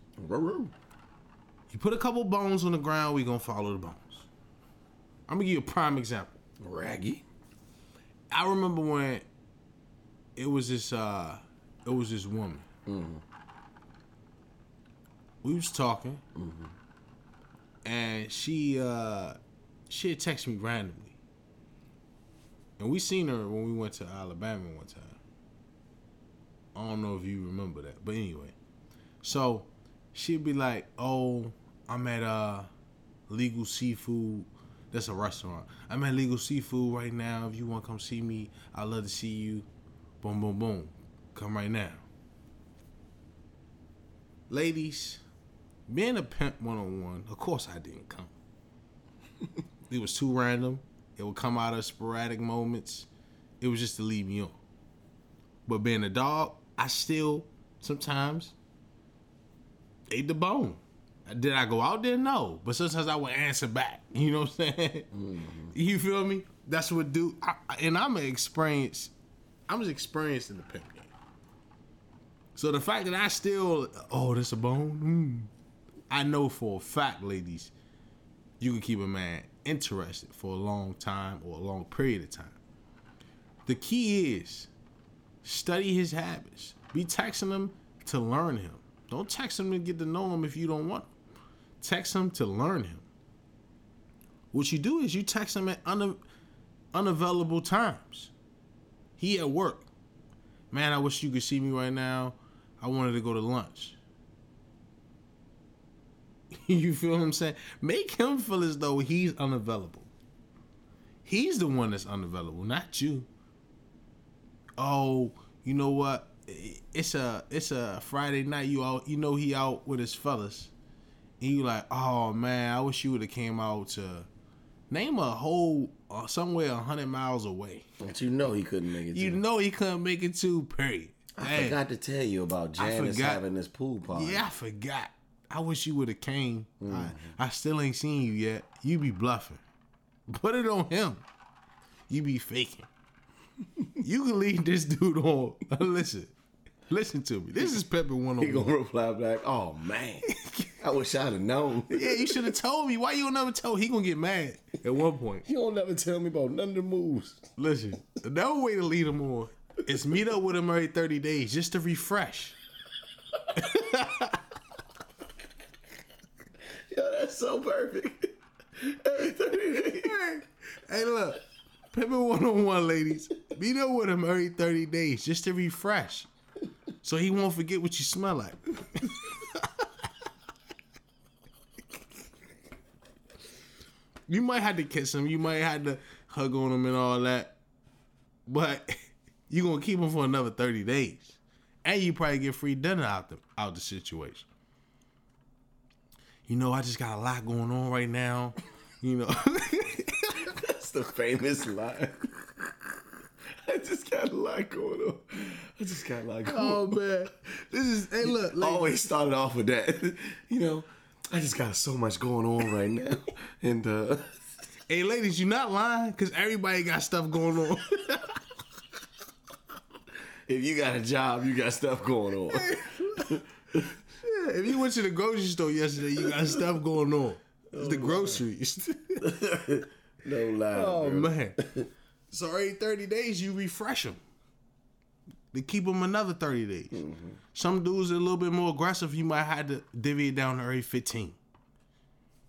You put a couple bones on the ground, we gonna follow the bones. I'm gonna give you a prime example. Raggy. I remember when it was this uh it was this woman. We was talking, and she uh she had texted me randomly, and we seen her when we went to Alabama one time. I don't know if you remember that, but anyway, so she'd be like, "Oh, I'm at uh Legal Seafood." That's a restaurant. I'm at Legal Seafood right now. If you want to come see me, I'd love to see you. Boom, boom, boom. Come right now. Ladies, being a pimp one on one, of course I didn't come. it was too random. It would come out of sporadic moments. It was just to leave me on. But being a dog, I still sometimes ate the bone. Did I go out there? No. But sometimes I would answer back. You know what I'm saying? You feel me? That's what do. I, I- and I'm an experienced. I'm just experienced in the pimp game. So the fact that I still, oh, that's a bone. Mm. I know for a fact, ladies, you can keep a man interested for a long time or a long period of time. The key is study his habits. Be texting him to learn him. Don't text him to get to know him if you don't want him. Text him to learn him. What you do is you text him at una- unavailable times. He at work. Man, I wish you could see me right now. I wanted to go to lunch. you feel what I'm saying? Make him feel as though he's unavailable. He's the one that's unavailable, not you. Oh, you know what? It's a it's a Friday night. You out, you know he out with his fellas, and you like, oh man, I wish you would have came out to name a whole uh, somewhere a hundred miles away. But you know he couldn't make it. You to. know he couldn't make it to Perry. I forgot to tell you about Janice having this pool party. Yeah, I forgot. I wish you would have came. Mm-hmm. I, I still ain't seen you yet. You be bluffing. Put it on him. You be faking. you can lead this dude on. Listen, listen to me. This is Pepper one He on gonna reply back, "Oh man, I wish I'd have known." Yeah, you should have told me. Why you don't never tell? He gonna get mad at one point. You don't never tell me about none of the moves. Listen, another way to lead him on is meet up with him every thirty days just to refresh. Yo, that's so perfect. Every 30 days. Hey, hey, look, Pippin one on one, ladies. Be there with him every thirty days just to refresh, so he won't forget what you smell like. you might have to kiss him, you might have to hug on him and all that, but you gonna keep him for another thirty days, and you probably get free dinner out the out the situation. You know, I just got a lot going on right now. You know. That's the famous line. I just got a lot going on. I just got a lot oh, going on. Oh man, this is hey look, like, Always started off with that. You know, I just got so much going on right now. And uh hey ladies, you're not lying because everybody got stuff going on. if you got a job, you got stuff going on. Yeah, if you went to the grocery store yesterday, you got stuff going on. It's the groceries. no lie. oh bro. man. So every thirty days you refresh them. To keep them another thirty days. Mm-hmm. Some dudes are a little bit more aggressive. You might have to divvy it down to every fifteen.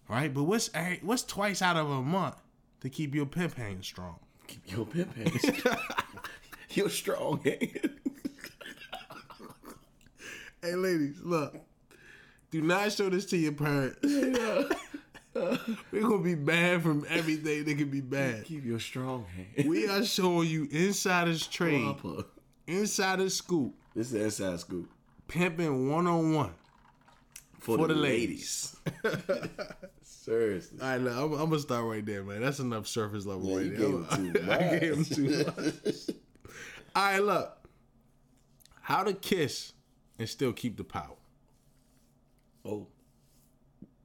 Right, but what's what's twice out of a month to keep your pimp hanging strong? Keep your pimp hands. You're strong. Eh? Hey, ladies, look. Do not show this to your parents. We're gonna be banned from everything that can be banned. Keep your strong hand. We are showing you insider's trade, Proper. Insider scoop, This is the inside scoop pimping one on one. for, For the, the ladies. Seriously. All right, look, I'm, I'm gonna start right there, man. That's enough surface level Yeah, right you there. gave I gave him too much. All right, look. How to kiss and still keep the power. Oh.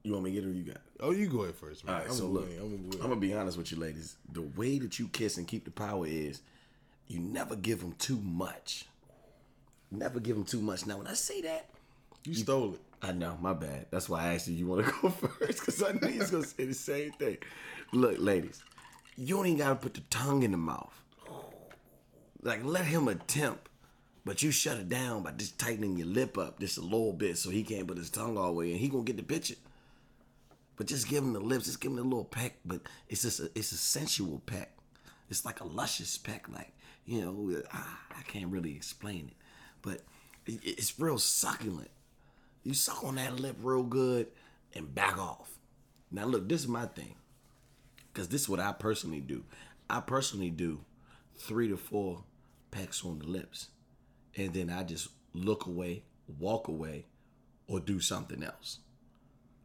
You want me to get it or you got it? Oh, you go ahead first, man. All right, I'm so gonna look. I'm gonna I'm gonna be honest with you, ladies. The way that you kiss and keep the power is, you never give them too much. Never give them too much. Now, when I say that, You stole it. I know, my bad. That's why I asked you. You want to go first because I knew he's gonna say the same thing. Look, ladies, you don't even gotta put the tongue in the mouth. Like, let him attempt, but you shut it down by just tightening your lip up just a little bit so he can't put his tongue all the way in. He gonna get the picture. But just give him the lips, just give him a little peck. But it's just a, it's a sensual peck. It's like a luscious peck. Like you know, ah, I can't really explain it, but it's real succulent. You suck on that lip real good and back off. Now look, this is my thing. Cause this is what I personally do. I personally do three to four pecks on the lips. And then I just look away, walk away, or do something else.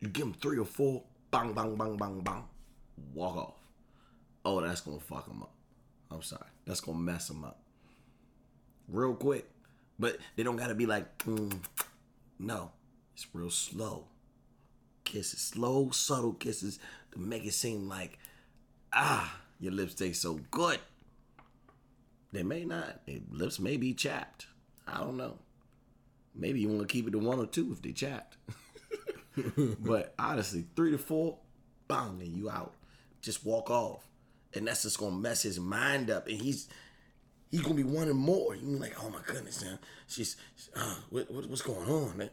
You give them three or four, bang, bang, bang, bang, bang, walk off. Oh, that's gonna fuck them up. I'm sorry. That's gonna mess them up. Real quick. But they don't gotta be like, mm. no. It's real slow. Kisses. Slow, subtle kisses to make it seem like, ah, your lips taste so good. They may not. Their lips may be chapped. I don't know. Maybe you want to keep it to one or two if they chapped. but honestly, three to four, bang, and you out. Just walk off. And that's just gonna mess his mind up. And he's he's gonna be wanting more. You mean like, oh my goodness, man. She's uh, what, what, what's going on, man?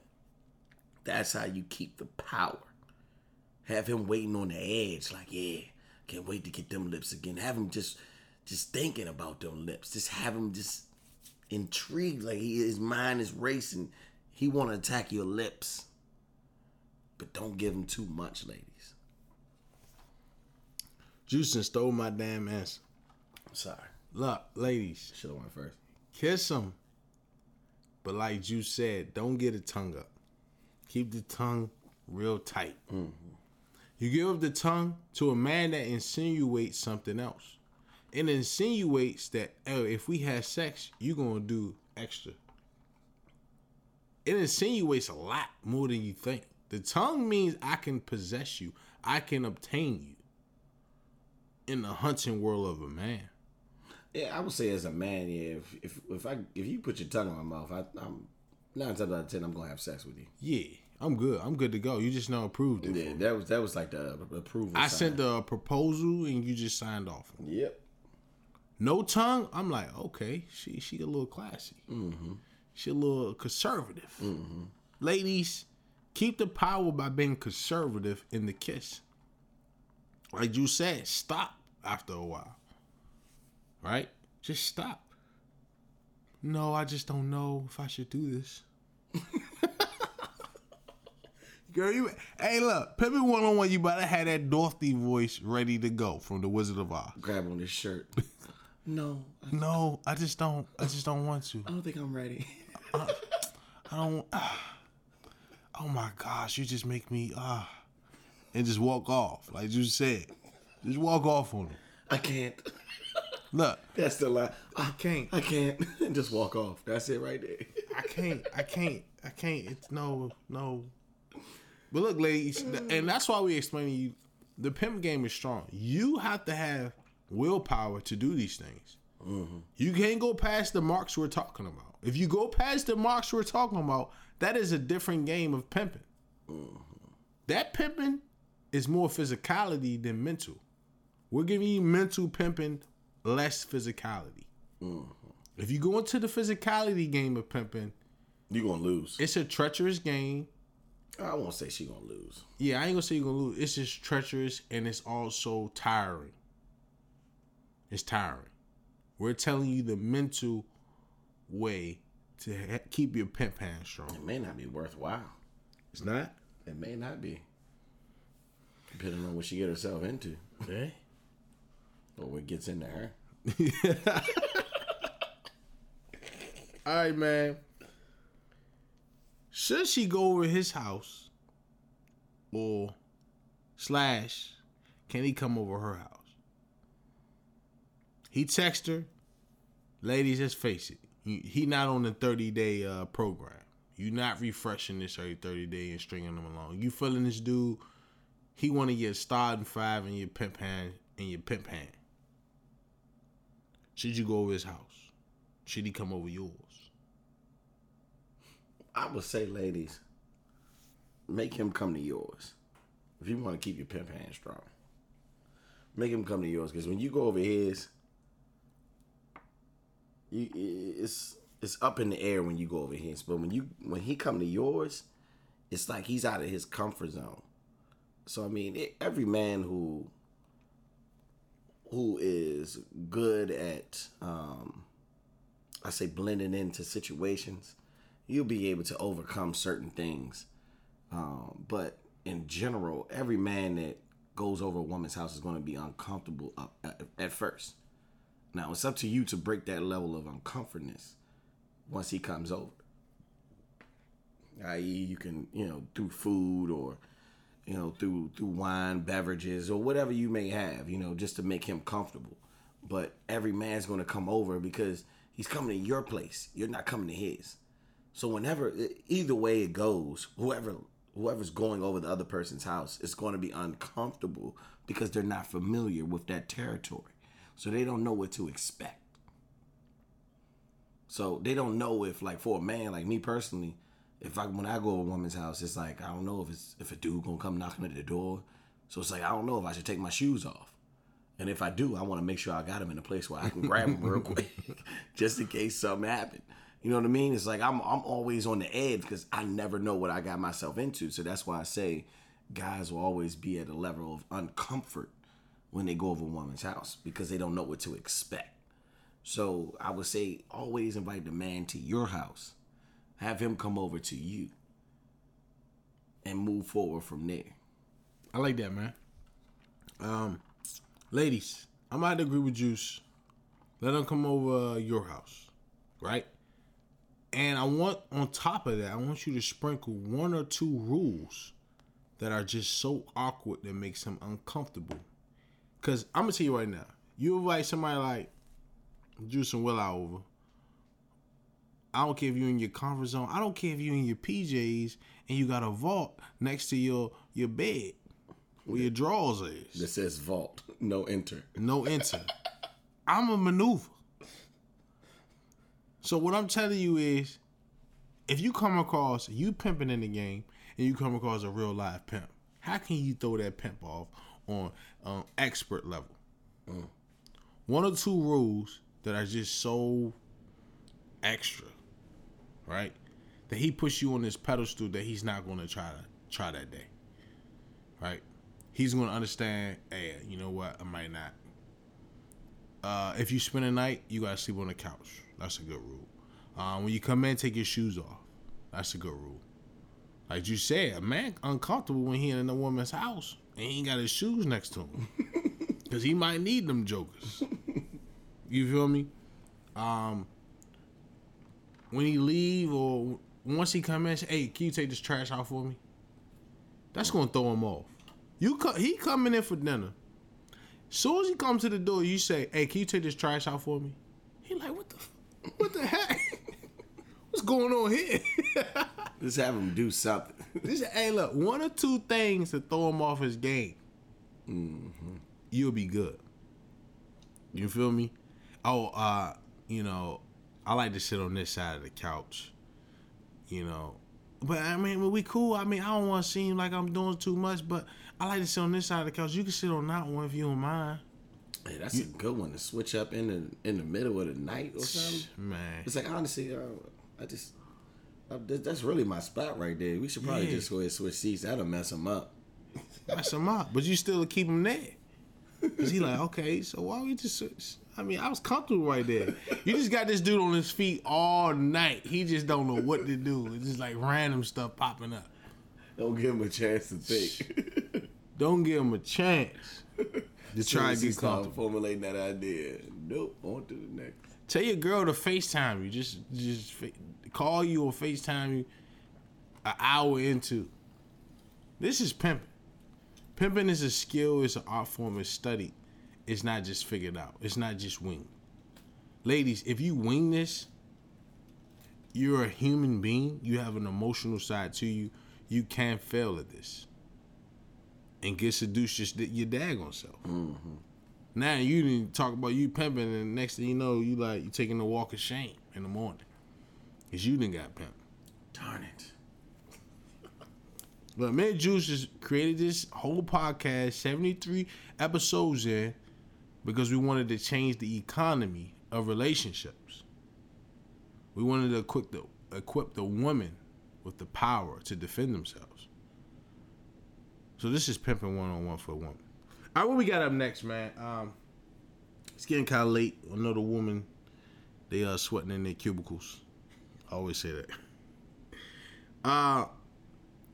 That's how you keep the power. Have him waiting on the edge, like, yeah, can't wait to get them lips again. Have him just just thinking about them lips. Just have him just intrigued, like he, his mind is racing. He want to attack your lips, but don't give him too much, ladies. Juicing stole my damn answer. I'm sorry. Look, ladies, Should have went first. kiss them. But like Juice said, don't get a tongue up. Keep the tongue real tight. Mm-hmm. You give up the tongue to a man that insinuates something else. It insinuates that oh, if we have sex, you're gonna do extra. It insinuates a lot more than you think. The tongue means I can possess you, I can obtain you in the hunting world of a man. Yeah, I would say as a man, yeah, if if, if I if you put your tongue in my mouth, I, I'm nine times out of ten, I'm gonna have sex with you. Yeah, I'm good. I'm good to go. You just know approved it. Yeah, that was that was like the approval. I sign. sent the proposal and you just signed off. Yep. No tongue. I'm like, okay, she she a little classy. Mm-hmm. She a little conservative. Mm-hmm. Ladies, keep the power by being conservative in the kiss. Like you said, stop after a while. Right? Just stop. No, I just don't know if I should do this. Girl, you hey look, Pippin one on one, you better have that Dorothy voice ready to go from the Wizard of Oz. Grab on this shirt. no, I No, I just don't. I just don't want to. I don't think I'm ready. I don't. ah. oh my gosh, you just make me ah, and just walk off like you said. Just walk off on him. I can't. Look, That's the lie. I can't. I can't. Just walk off. That's it right there. I can't. I can't. I can't. It's no, no. But look, ladies, and that's why we explain to you the pimp game is strong. You have to have willpower to do these things. Mm-hmm. You can't go past the marks we're talking about. If you go past the marks we're talking about, that is a different game of pimping. Mm-hmm. That pimping is more physicality than mental. We're giving you mental pimping, less physicality. Mm-hmm. If you go into the physicality game of pimping, you're gonna lose. it's a treacherous game. I won't say she gonna lose. Yeah, I ain't gonna say you're gonna lose. It's just treacherous and it's also tiring. It's tiring. We're telling you the mental way to ha- keep your pimp hand strong. It may not be worthwhile. It's not. It may not be. Depending on what she get herself into. Okay. Or what gets into her. All right, man. Should she go over his house, or slash, can he come over her house? He text her, ladies. Let's face it, he, he not on the thirty day uh, program. You not refreshing this every thirty day and stringing them along. You feeling this dude? He want to get starting five in your pimp hand in your pimp hand. Should you go over his house? Should he come over yours? I would say, ladies, make him come to yours. If you want to keep your pimp hand strong, make him come to yours. Because when you go over his, you it's it's up in the air when you go over his. But when you when he come to yours, it's like he's out of his comfort zone. So I mean, it, every man who who is good at um, I say blending into situations, you'll be able to overcome certain things. Um, but in general, every man that goes over a woman's house is going to be uncomfortable at, first. Now it's up to you to break that level of uncomfortness once he comes over. I.e., you can you know through food or you know through through wine, beverages, or whatever you may have, you know, just to make him comfortable. But every man's going to come over because he's coming to your place. You're not coming to his. So whenever either way it goes, whoever whoever's going over the other person's house is going to be uncomfortable because they're not familiar with that territory. So they don't know what to expect. So they don't know if like for a man like me personally, if I when I go to a woman's house, it's like I don't know if it's if a dude gonna come knocking at the door. So it's like I don't know if I should take my shoes off. And if I do, I want to make sure I got them in a place where I can grab them real quick, just in case something happened. You know what I mean? It's like I'm I'm always on the edge because I never know what I got myself into. So that's why I say guys will always be at a level of uncomfort when they go over a woman's house because they don't know what to expect. So I would say always invite the man to your house, have him come over to you, and move forward from there. I like that, man. Um, ladies, I might agree with Juice. Let them come over uh, your house, right? And I want, on top of that, I want you to sprinkle one or two rules that are just so awkward that makes them uncomfortable. Cause I'm gonna tell you right now, you invite somebody like Juice and Will out over. I don't care if you're in your comfort zone. I don't care if you're in your PJs and you got a vault next to your your bed where your drawers is. That says vault, no enter. No enter. I'm a maneuver. So what I'm telling you is, if you come across you pimping in the game and you come across a real live pimp, how can you throw that pimp off on um, expert level? One or two rules that are just so extra, right? That he puts you on this pedestal that he's not going to try to try that day, right? He's going to understand. Hey, you know what? I might not. Uh, if you spend a night, you gotta sleep on the couch. That's a good rule. Um, when you come in, take your shoes off. That's a good rule. Like you said, a man uncomfortable when he in a woman's house and he ain't got his shoes next to him because he might need them jokers. You feel me? Um, when he leave or once he come in, say, hey, can you take this trash out for me? That's gonna throw him off. You co- he coming in for dinner. Soon as he comes to the door, you say, "Hey, can you take this trash out for me?" He like, "What the, what the heck? What's going on here?" Just have him do something. This, hey, look, one or two things to throw him off his game. You'll be good. You feel me? oh, uh, you know, I like to sit on this side of the couch. You know, but I mean, we cool. I mean, I don't want to seem like I'm doing too much, but I like to sit on this side of the couch. You can sit on that one if you don't mind. Hey, that's a good one to switch up in the in the middle of the night or something. Man, It's like honestly, uh, I just uh, that- that's really my spot right there. We should probably Yeah. just go ahead and switch seats. That'll mess him up. mess him up, but you still keep him there. Cause he like, okay, so why don't we just? switch? I mean, I was comfortable right there. You just got this dude on his feet all night. He just don't know what to do. It's just like random stuff popping up. Don't give him a chance to think. Don't give him a chance to try and he get comfortable. formulating that idea. Nope, on to the next. Tell your girl to FaceTime you. Just just call you or FaceTime you an hour into. This is pimping. Pimping is a skill, it's an art form, it's studied. It's not just figured out. It's not just wing. Ladies, if you wing this, you're a human being. You have an emotional side to you. You can fail at this. And get seduced just that your daggone self. Mm-hmm. Now you didn't talk about you pimping, and next thing you know, you like you taking a walk of shame in the morning, cause you didn't got pimped. Darn it. But me and Juice just created this whole podcast, seventy three episodes in, because we wanted to change the economy of relationships. We wanted to equip the equip the women with the power to defend themselves. So this is pimping one on one for a woman. All right, what we got up next, man? Um, it's getting kind of late. Another woman, they are sweating in their cubicles. I always say that. Uh,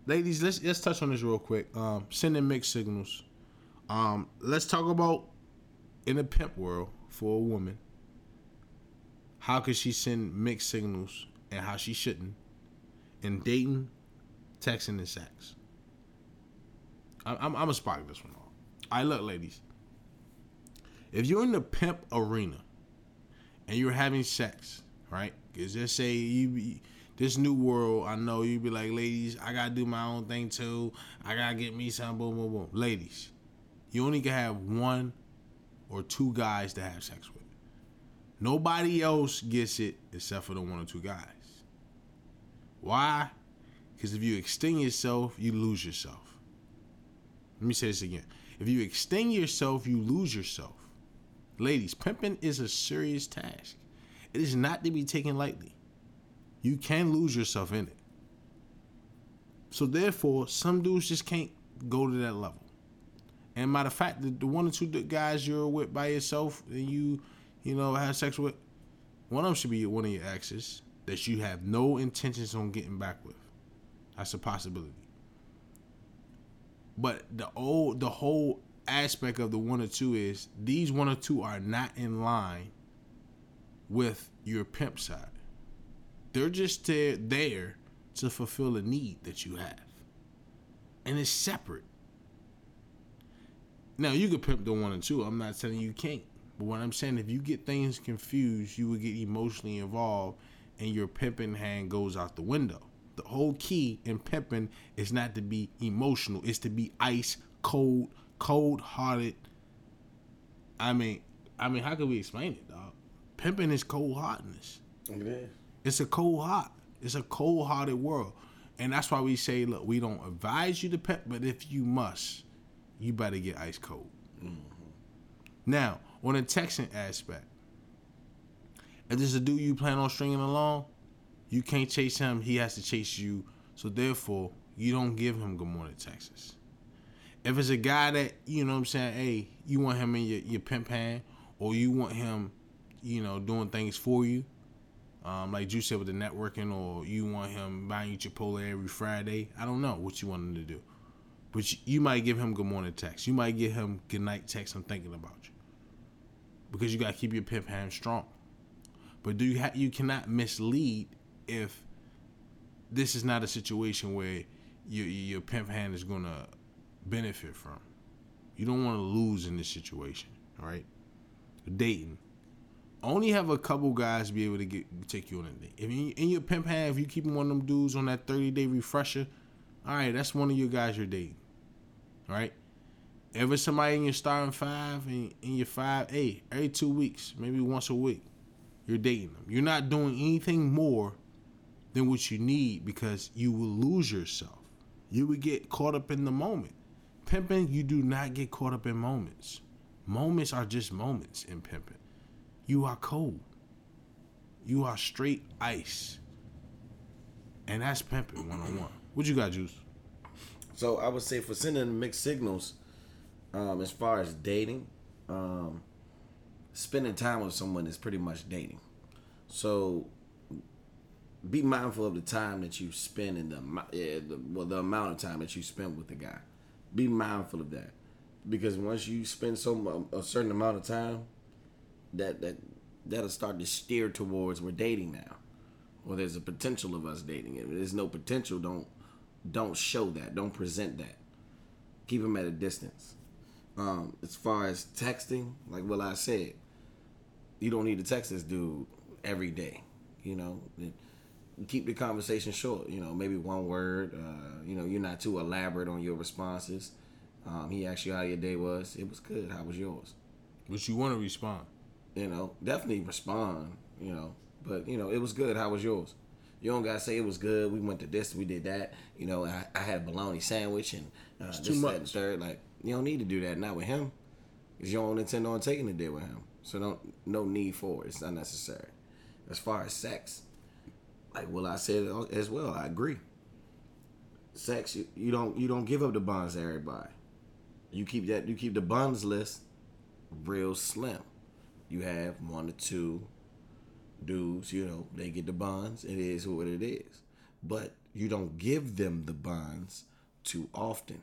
ladies, let's let's touch on this real quick. Um, sending mixed signals. Um, let's talk about in the pimp world for a woman. How could she send mixed signals and how she shouldn't in dating, texting, and sex? I'm I'm, I'm gonna spark this one off. I look, ladies. If you're in the pimp arena and you're having sex, right? Because just say you be this new world, I know you be like, ladies, I gotta do my own thing too. I gotta get me some boom boom boom. Ladies, you only can have one or two guys to have sex with. Nobody else gets it except for the one or two guys. Why? Because if you extend yourself, you lose yourself. Let me say this again. If you extend yourself, you lose yourself. Ladies, pimping is a serious task. It is not to be taken lightly. You can lose yourself in it. So therefore, some dudes just can't go to that level. And matter of fact, the, the one or two guys you're with by yourself and you, you know, have sex with, one of them should be one of your exes that you have no intentions on getting back with. That's a possibility. But the old, the whole aspect of the one or two is these one or two are not in line with your pimp side. They're just there, there to fulfill a need that you have, and it's separate. Now you could pimp the one and two. I'm not saying you can't, but what I'm saying, if you get things confused, you will get emotionally involved, and your pimping hand goes out the window. The whole key in pimping is not to be emotional; it's to be ice cold, cold hearted. I mean, I mean, how can we explain it, dog? Pimping is cold heartedness. Yeah. It's a cold heart. It's a cold hearted world. And that's why we say, look, we don't advise you to pimp, but if you must, you better get ice cold. Now, on the texting aspect, if there's a dude you plan on stringing along, you can't chase him, he has to chase you. So therefore, you don't give him good morning Texas. If it's a guy that, you know what I'm saying, hey, you want him in your, your pimp hand, or you want him, you know, doing things for you, um, like you said with the networking, or you want him buying you Chipotle every Friday. I don't know what you want him to do, but you, you might give him good morning text. You might give him good night text. I'm thinking about you because you gotta keep your pimp hand strong. But do you ha- you cannot mislead if this is not a situation where your your pimp hand is gonna benefit from. You don't want to lose in this situation, all right? Dating only have a couple guys be able to get take you on a date. If you, in your pimp hand, if you keep one of them dudes on that thirty day refresher, all right, that's one of your guys you're dating. Right. It's somebody in your starting five and in your five, hey, every two weeks, maybe once a week, you're dating them. You're not doing anything more than what you need because you will lose yourself. You would get caught up in the moment. Pimping, you do not get caught up in moments. Moments are just moments in pimping. You are cold. You are straight ice. And that's pimping one on one. What you got, Juice? So I would say for sending mixed signals, um, as far as dating, um, spending time with someone is pretty much dating. So be mindful of the time that you spend in the, yeah, the well the amount of time that you spend with the guy. Be mindful of that because once you spend so a certain amount of time, that that that'll start to steer towards we're dating now, or there's a potential of us dating. If there's no potential, don't don't show that. Don't present that. Keep them at a distance. Um, as far as texting, like what I said, you don't need to text this dude every day. You know, keep the conversation short. You know, maybe one word. Uh, you know, you're not too elaborate on your responses. Um, he asked you how your day was. It was good. How was yours? But you want to respond. You know, definitely respond. You know, but you know, it was good. How was yours? You don't gotta say it was good. We went to this, we did that. You know, I, I had a bologna sandwich and uh, this, too much. That, and third. Like you don't need to do that. Not with him, because you don't intend on taking a day with him. So don't no need for it. It's unnecessary. As far as sex, like well, I said as well. I agree. Sex, you, you don't you don't give up the bonds to everybody. You keep that you keep the bonds list real slim. You have one or two dudes, you know, they get the bonds. It is what it is. But you don't give them the bonds too often.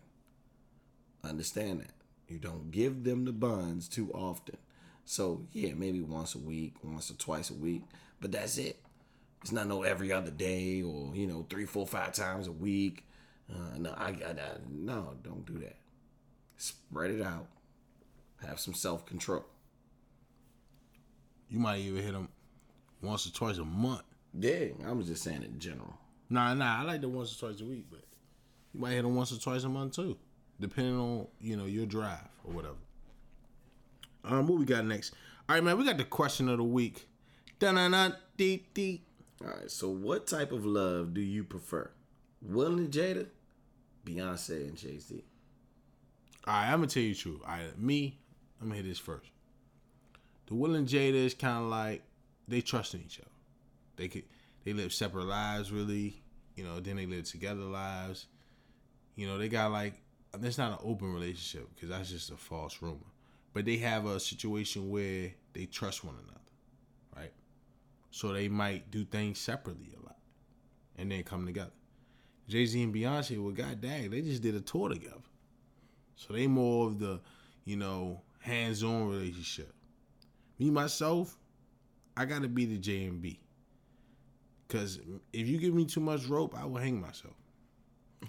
Understand that. You don't give them the bonds too often. So, yeah, maybe once a week, once or twice a week, but that's it. It's not no every other day or, you know, three, four, five times a week. Uh, no, I got that. No, don't do that. Spread it out. Have some self control. You might even hit them once or twice a month. Yeah, I was just saying in general. Nah, nah, I like the once or twice a week, but you might hit them once or twice a month too, depending on you know your drive or whatever. Um, what we got next? All right, man, we got the question of the week. Da na na dee dee. All right, so what type of love do you prefer? Will and Jada, Beyonce and Jay Z. All right, I'm gonna tell you the truth. All right, me, I'm gonna hit this first. The Will and Jada is kind of like they trust in each other. They could they live separate lives, really. You know, then they live together lives. You know, they got like it's not an open relationship because that's just a false rumor. But they have a situation where they trust one another, right? So they might do things separately a lot, and then come together. Jay Z and Beyonce, well, god dang, they just did a tour together. So they more of the, you know, hands-on relationship. Me myself, I gotta be the J and B. Cause if you give me too much rope, I will hang myself.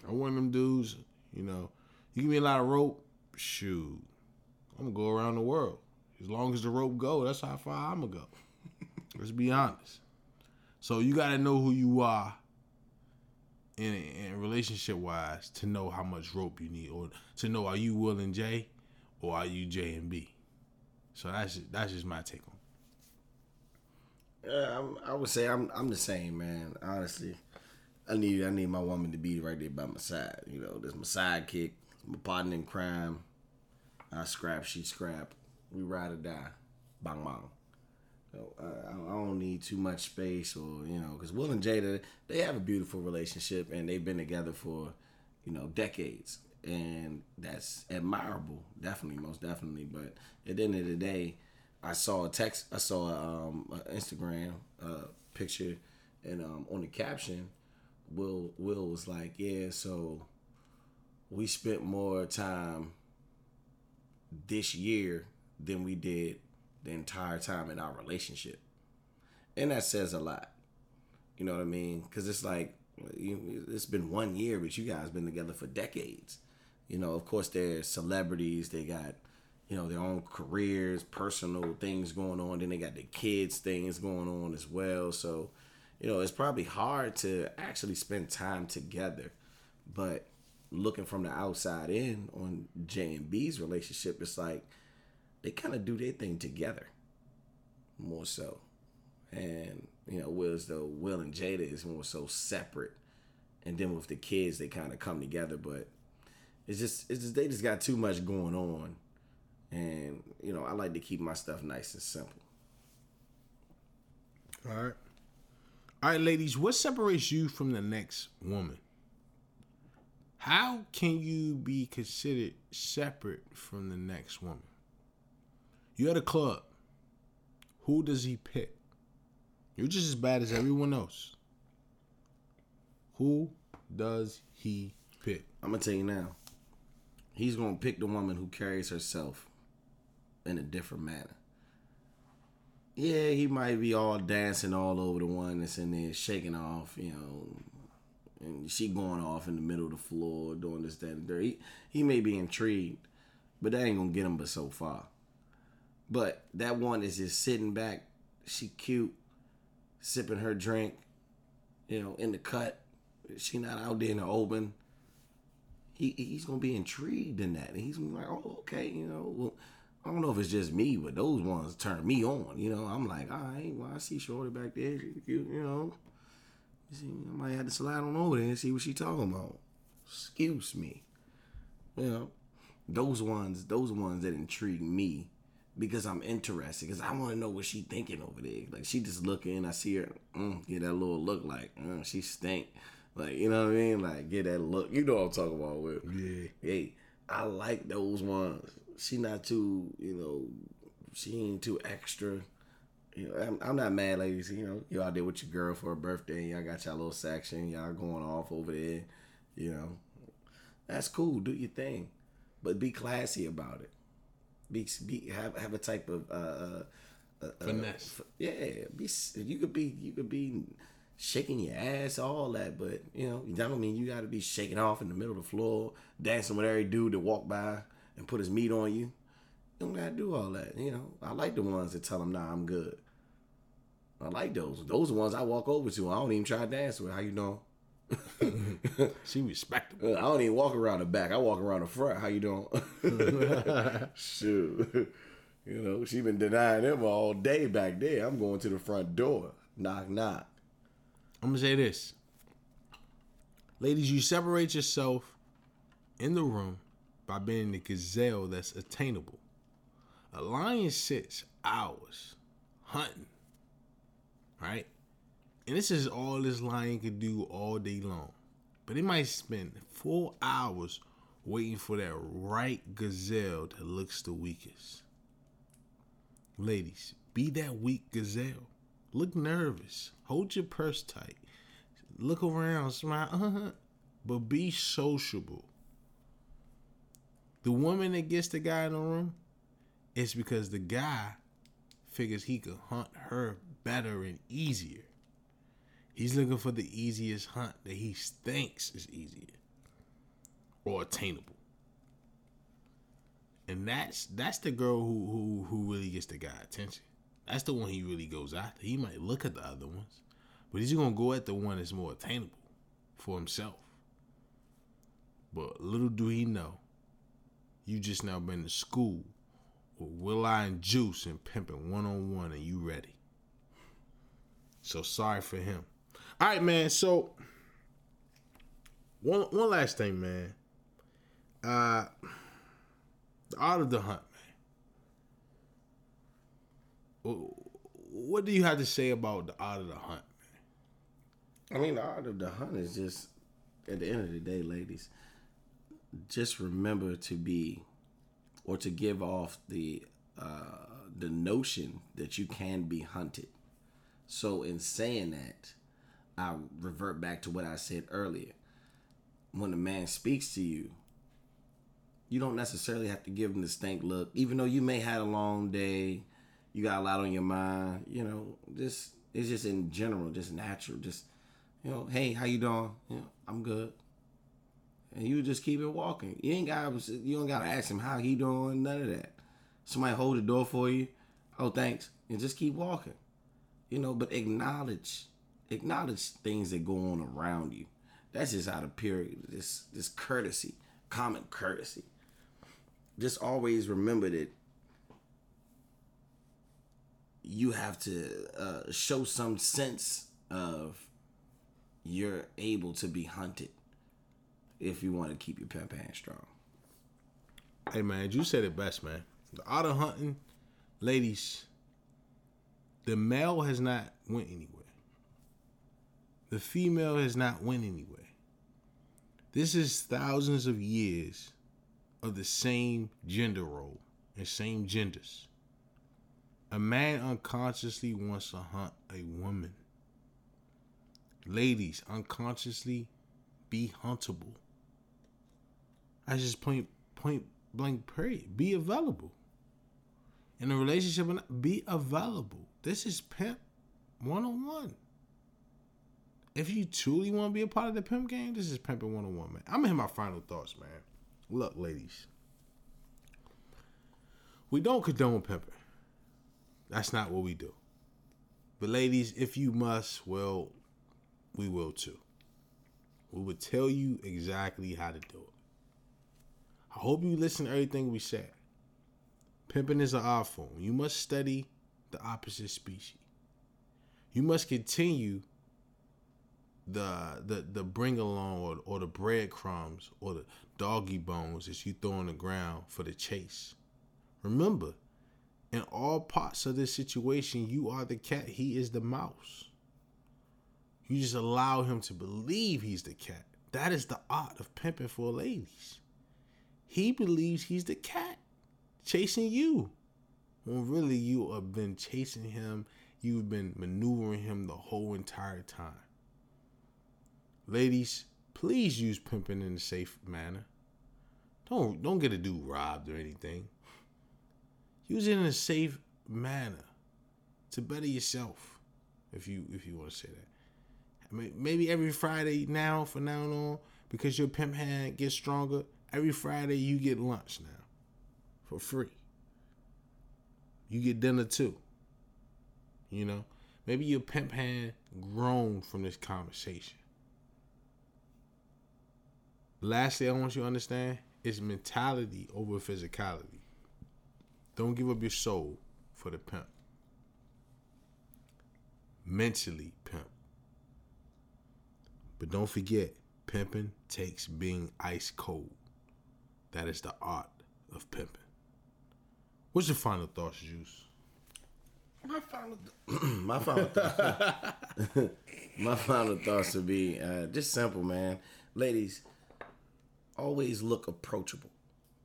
I want them dudes, you know, you give me a lot of rope, shoot, I'm gonna go around the world. As long as the rope go, that's how far I'm gonna go. Let's be honest. So you gotta know who you are in, in relationship wise to know how much rope you need, or to know are you Will and J, or are you J and B. So that's that's just my take on. Yeah, I'm, I would say I'm I'm the same, man. Honestly, I need I need my woman to be right there by my side. You know, there's my sidekick, my partner in crime. I scrap, she scrap. We ride or die, bang bang. So, uh, I don't need too much space, or you know, because Will and Jada they have a beautiful relationship and they've been together for you know decades, and that's admirable, definitely, most definitely. But at the end of the day I saw a text, I saw um, an Instagram uh, picture, and um, on the caption, Will Will was like, "Yeah, so we spent more time this year than we did the entire time in our relationship," and that says a lot. You know what I mean? Because it's like it's been one year, but you guys been together for decades. You know, of course, they're celebrities. They got you know, their own careers, personal things going on. Then they got the kids things going on as well. So, you know, it's probably hard to actually spend time together. But looking from the outside in on J and B's relationship, it's like they kind of do their thing together, more so, and you know, whereas though Will and Jada is more so separate, and then with the kids they kind of come together, but it's just it's just they just got too much going on, and you know I like to keep my stuff nice and simple. All right. All right, ladies, what separates you from the next woman? How can you be considered separate from the next woman? You at a club. Who does he pick? You're just as bad as everyone else. Who does he pick? I'm gonna tell you now. He's gonna pick the woman who carries herself in a different manner. Yeah, he might be all dancing all over the one that's in there shaking off, you know, and she going off in the middle of the floor doing this, that, and there. He, he may be intrigued, but that ain't gonna get him but so far. But that one is just sitting back, she cute, sipping her drink, you know, in the cut. She not out there in the open. He he's gonna be intrigued in that. And he's like, oh, okay, you know, well, I don't know if it's just me, but those ones turn me on. You know, I'm like, all right, well, I see Shorty back there, cute, you know. See, I might have to slide on over there and see what she talking about. Excuse me. You know, those ones, those ones that intrigue me because I'm interested because I want to know what she thinking over there. Like she just looking, I see her, mm, get that little look like mm, she stink. Like you know what I mean? Like get that look. You know what I'm talking about with. Yeah. Hey, I like those ones. She not too, you know, she ain't too extra. You know, I'm, I'm not mad, ladies. You know, you out there with your girl for her birthday. Y'all got y'all little section. Y'all going off over there. You know, that's cool. Do your thing, but be classy about it. Be, be have have a type of uh, uh, uh, Finesse. f- yeah, be you could be you could be shaking your ass, all that, but you know, that don't mean you got to be shaking off in the middle of the floor, dancing with every dude that walk by and put his meat on you. You don't gotta do all that. You know, I like the ones that tell him, "Nah, I'm good." I like those. Those are the ones I walk over to. I don't even try to dance with. How you doing? She respectable. I don't even walk around the back. I walk around the front. How you doing? Shoot. You know, she been denying them all day back there. I'm going to the front door. Knock, knock. I'm gonna say this. Ladies, you separate yourself in the room by being the gazelle that's attainable. A lion sits hours hunting, right? And this is all this lion can do all day long. But it might spend four hours waiting for that right gazelle that looks the weakest. Ladies, be that weak gazelle. Look nervous. Hold your purse tight. Look around, smile, but be sociable. The woman that gets the guy in the room, it's because the guy figures he could hunt her better and easier. He's looking for the easiest hunt that he thinks is easier or attainable. And that's that's the girl who who who really gets the guy attention. That's the one he really goes after. He might look at the other ones, but he's gonna go at the one that's more attainable for himself. But little do he know, you just now been to school with Will I and Juice and pimping one on one, and you ready. So sorry for him. All right, man. So one one last thing, man. Uh, the art of the hunt, man. What do you have to say about the art of the hunt? Man? I mean, the art of the hunt is just, at the end of the day, ladies, just remember to be, or to give off the uh, the notion that you can be hunted. So, in saying that, I revert back to what I said earlier. When a man speaks to you, you don't necessarily have to give him the stank look, even though you may have a long day, you got a lot on your mind. You know, just it's just in general, just natural, just you know, hey, how you doing? You know, I'm good. And you just keep it walking. You ain't got you don't gotta ask him how he doing, none of that. Somebody hold the door for you. Oh, thanks. And just keep walking. You know, but acknowledge acknowledge things that go on around you. That's just out of pure this this courtesy, common courtesy. Just always remember that you have to uh, show some sense of you're able to be hunted if you want to keep your pimp hand strong. Hey man, you said it best, man. The of hunting, ladies. The male has not went anywhere. The female has not went anywhere. This is thousands of years of the same gender role and same genders. A man unconsciously wants to hunt a woman. Ladies, unconsciously be huntable. I just point point blank period. Be available. In a relationship, and be available. This is pimp one on one. If you truly want to be a part of the pimp game, this is pimping one on one, man. I'm gonna hit my final thoughts, man. Look, ladies, we don't condone pimping. That's not what we do. But ladies, if you must, well, we will too. We will tell you exactly how to do it. I hope you listen to everything we said. Pimping is an art form. You must study the opposite species. You must continue the the the bring along or, or the breadcrumbs or the doggy bones that you throw on the ground for the chase. Remember, in all parts of this situation, you are the cat, he is the mouse. You just allow him to believe he's the cat. That is the art of pimping for ladies. He believes he's the cat chasing you. When really you have been chasing him, you've been maneuvering him the whole entire time. Ladies, please use pimping in a safe manner. Don't don't get a dude robbed or anything. Use it in a safe manner to better yourself, if you if you want to say that. maybe every Friday now, for now on, because your pimp hand gets stronger. Every Friday you get lunch now, for free. You get dinner too. You know, maybe your pimp hand grown from this conversation. Lastly, I want you to understand is mentality over physicality. Don't give up your soul for the pimp. Mentally pimp. But don't forget, pimping takes being ice cold. That is the art of pimping. What's your final thoughts, Juice? My final, my final, thoughts, my final thoughts would be uh, just simple, man. Ladies, always look approachable.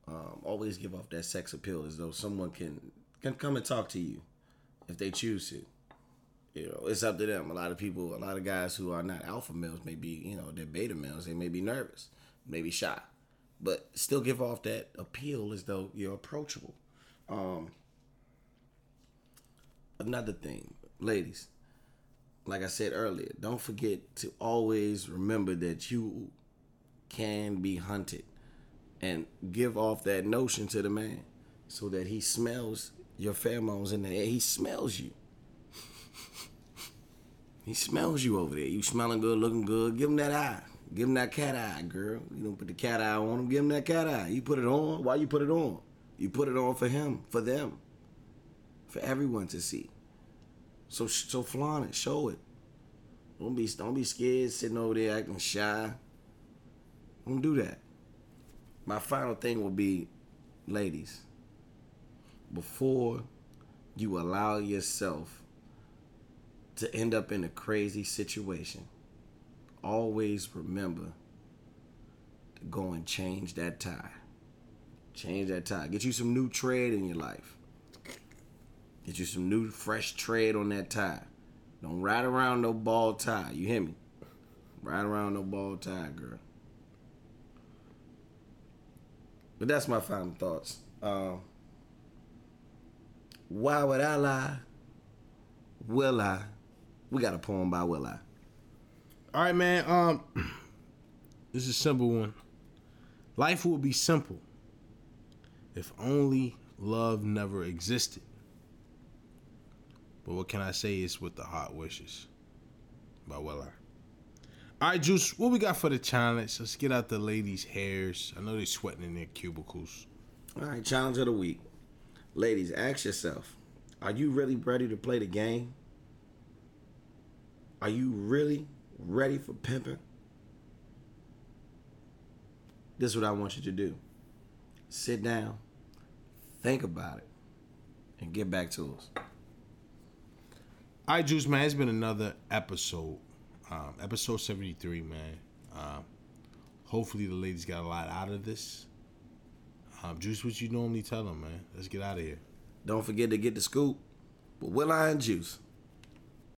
Um, always give off that sex appeal as though someone can can come and talk to you if they choose to. You know, it's up to them. A lot of people, a lot of guys who are not alpha males may be, you know, they're beta males. They may be nervous, maybe shy, but still give off that appeal as though you're approachable. Um, another thing, ladies, like I said earlier, don't forget to always remember that you can be hunted and give off that notion to the man so that he smells your pheromones in the air. He smells you. he smells you over there. You smelling good, looking good. Give him that eye. Give him that cat eye, girl. You don't put the cat eye on him. Give him that cat eye. You put it on. Why you put it on? You put it on for him, for them, for everyone to see. So so flaunt it, show it. Don't be don't be scared sitting over there acting shy. Don't do that my final thing will be, ladies, before you allow yourself to end up in a crazy situation, always remember to go and change that tie. Change that tie. Get you some new tread in your life. Get you some new fresh tread on that tie. Don't ride around no ball tie. You hear me? Ride around no ball tie, girl. But that's my final thoughts. Um, why would I lie? Will I? We got a poem by Will I. All right, man. Um, this is a simple one. Life would be simple if only love never existed. But what can I say It's with the hot wishes by Will I. All right, Juice, what we got for the challenge? Let's get out the ladies' hairs. I know they're sweating in their cubicles. All right, challenge of the week. Ladies, ask yourself are you really ready to play the game? Are you really ready for pimping? This is what I want you to do sit down, think about it, and get back to us. All right, Juice, man, it's been another episode. Um, episode 73, man. Um, hopefully, the ladies got a lot out of this. Um, Juice, what you normally tell them, man? Let's get out of here. Don't forget to get the scoop with Will I and Juice.